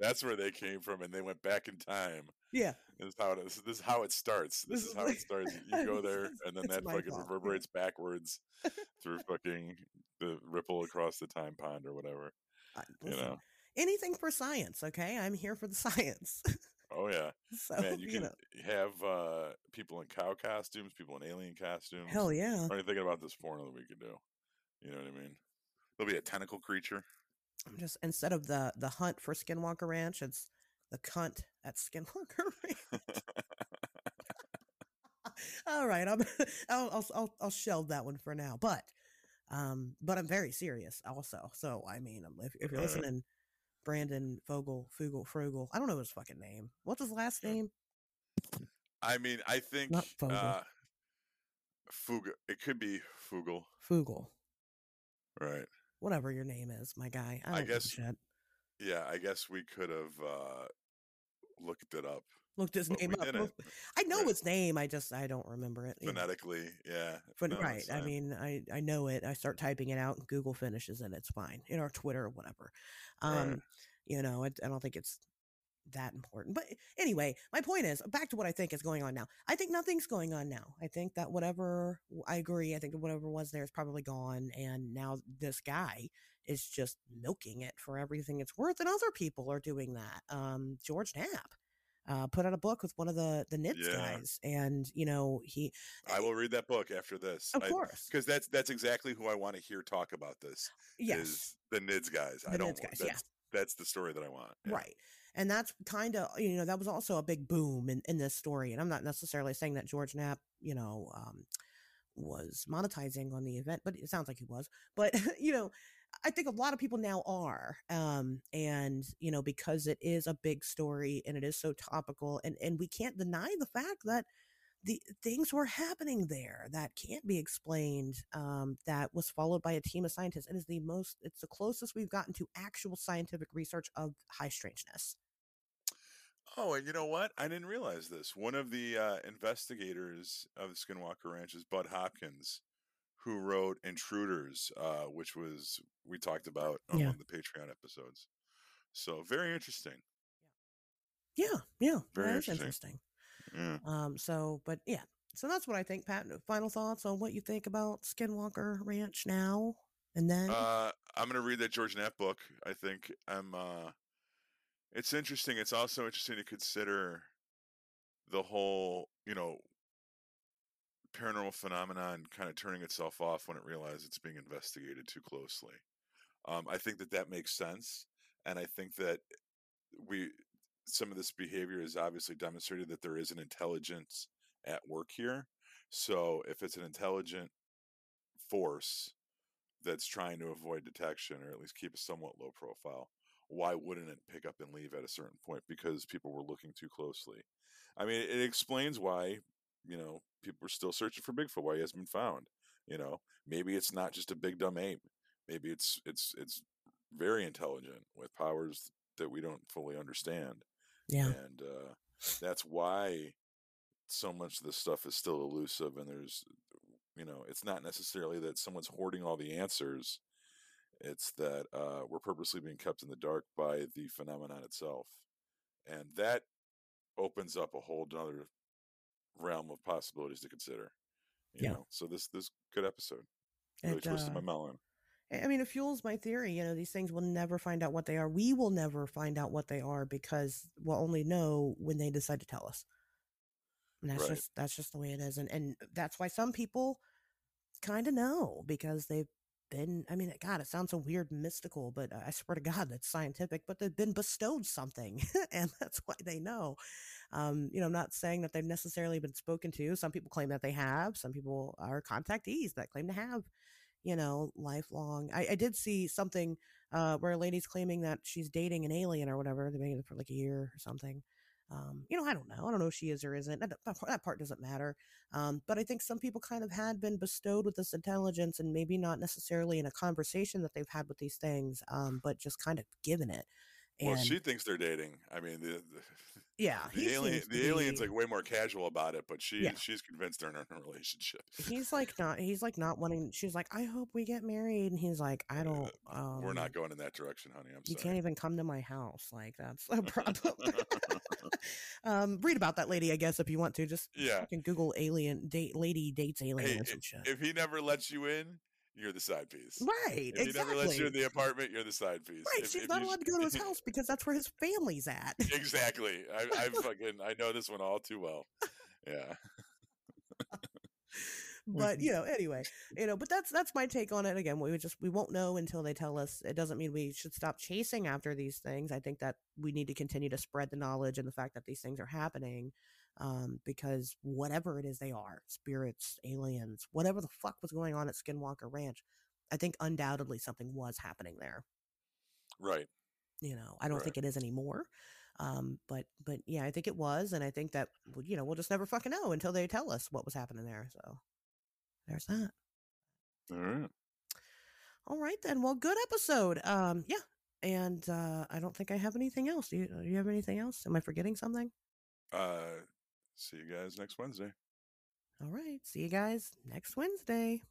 That's where they came from, and they went back in time. yeah, This is how it is. This is how it starts. This, is how it starts. You go there, and then that fucking fault, reverberates backwards through fucking the ripple across the time pond or whatever. I- You know? Anything for science. Okay, I'm here for the science. Oh yeah, so man. You you can know, have uh, people in cow costumes, people in alien costumes. hell yeah. I'm thinking about this porno that we could do. You know what I mean? There'll be a tentacle creature. I'm just instead of the the hunt for Skinwalker Ranch, it's the cunt at Skinwalker Ranch. All right, I'm I'll, I'll I'll I'll shelve that one for now, but um, but I'm very serious also. So I mean, um, if if you're Alright. listening, Brandon Fogel, Fugel, Frugel, I don't know his fucking name. What's his last name? I mean, I think Not Fogel. uh, Fuga. It could be Fugel, Fugel, right? whatever your name is, my guy. I, I guess- shit. Yeah, I guess we could have uh, looked it up Looked his but name up. didn't. I know Right. his name. I just I don't remember it. know. phonetically. Yeah, no, right. I mean, I I know it. I start typing it out, and Google finishes it. It's fine. In our Twitter or whatever. Um, Right. you know, it, I don't think it's that important. But anyway, my point is back to what I think is going on now. I think nothing's going on now. I think that whatever I agree. I think whatever was there is probably gone, and now this guy is just milking it for everything it's worth, and other people are doing that. Um, George Knapp. Uh, put out a book with one of the the NIDS Yeah. guys, and you know he, I will read that book after this. of course, because that's that's exactly who I want to hear talk about this. yes, is the NIDS guys. I The don't. NIDS want- guys, yeah. That's, that's the story that I want. yeah. Right. And that's kind of, you know, that was also a big boom in, in this story. And I'm not necessarily saying that George Knapp, you know, um, was monetizing on the event, but it sounds like he was. But, you know, I think a lot of people now are. Um, and, you know, because it is a big story and it is so topical, and, and we can't deny the fact that the things were happening there that can't be explained um, that was followed by a team of scientists it is the most it's the closest we've gotten to actual scientific research of high strangeness Oh, and you know what? I didn't realize this. One of the uh, investigators of the Skinwalker Ranch is Budd Hopkins, who wrote Intruders, uh, which was we talked about on Yeah. one the Patreon episodes. So very interesting. yeah yeah Very that is interesting. interesting Yeah. um so but yeah so that's what i think pat final thoughts on what you think about skinwalker ranch now and then Uh, I'm gonna read that George Knapp book. I think I'm. Uh, it's interesting. It's also interesting to consider the whole, you know, paranormal phenomenon kind of turning itself off when it realizes it's being investigated too closely. Um, I think that that makes sense, and I think that we some of this behavior has obviously demonstrated that there is an intelligence at work here. So if it's an intelligent force that's trying to avoid detection or at least keep a somewhat low profile, why wouldn't it pick up and leave at a certain point? Because people were looking too closely. I mean, it explains why, you know, people are still searching for Bigfoot, why he hasn't been found. You know, maybe it's not just a big dumb ape. Maybe it's it's it's very intelligent with powers that we don't fully understand. yeah And uh that's why so much of this stuff is still elusive and there's you know it's not necessarily that someone's hoarding all the answers it's that uh, we're purposely being kept in the dark by the phenomenon itself and that opens up a whole other realm of possibilities to consider you Yeah. know so this this good episode really it, twisted uh, my melon I mean, it fuels my theory. You know, these things will never find out what they are. We will never find out what they are because we'll only know when they decide to tell us. And that's Right. just that's just the way it is. And and that's why some people kind of know because they've been I mean, God, it sounds so weird mystical, but I swear to God that's scientific, but they've been bestowed something and that's why they know. Um, you know, I'm not saying that they've necessarily been spoken to. Some people claim that they have, some people are contactees that claim to have you know, lifelong. I, I did see something uh, where a lady's claiming that she's dating an alien or whatever. They've been for like a year or something. Um, you know, I don't know. I don't know if she is or isn't. That, that part- doesn't matter. Um, but I think some people kind of had been bestowed with this intelligence and maybe not necessarily in a conversation that they've had with these things, um, but just kind of given it. Well, she thinks they're dating. I mean, the the, yeah, the alien the alien's be- like way more casual about it, but she Yeah. she's convinced they're in a relationship. he's like not he's like not wanting she's like i hope we get married and he's like i don't um We're not going in that direction, honey. I'm you sorry. can't even come to my house like that's a problem um read about that lady i guess if you want to just Yeah. can google alien date lady dates alien Hey, or some shit if he never lets you in, you're the side piece. right If he never lets you in the apartment, you're the side piece. right If- she's if not allowed to go to his house because that's where his family's at exactly. I, I fucking I know this one all too well. Yeah. but you know anyway you know but that's that's my take on it again we just we won't know until they tell us it doesn't mean we should stop chasing after these things i think that we need to continue to spread the knowledge and the fact that these things are happening um, because whatever it is they are spirits aliens whatever the fuck was going on at skinwalker ranch i think undoubtedly something was happening there Right. you know i don't Right. think it is anymore um but but yeah i think it was and i think that you know we'll just never fucking know until they tell us what was happening there so there's that All right. all right then well good episode um yeah and uh i don't think i have anything else do you, do you have anything else am i forgetting something Uh see you guys next Wednesday. all right see you guys next wednesday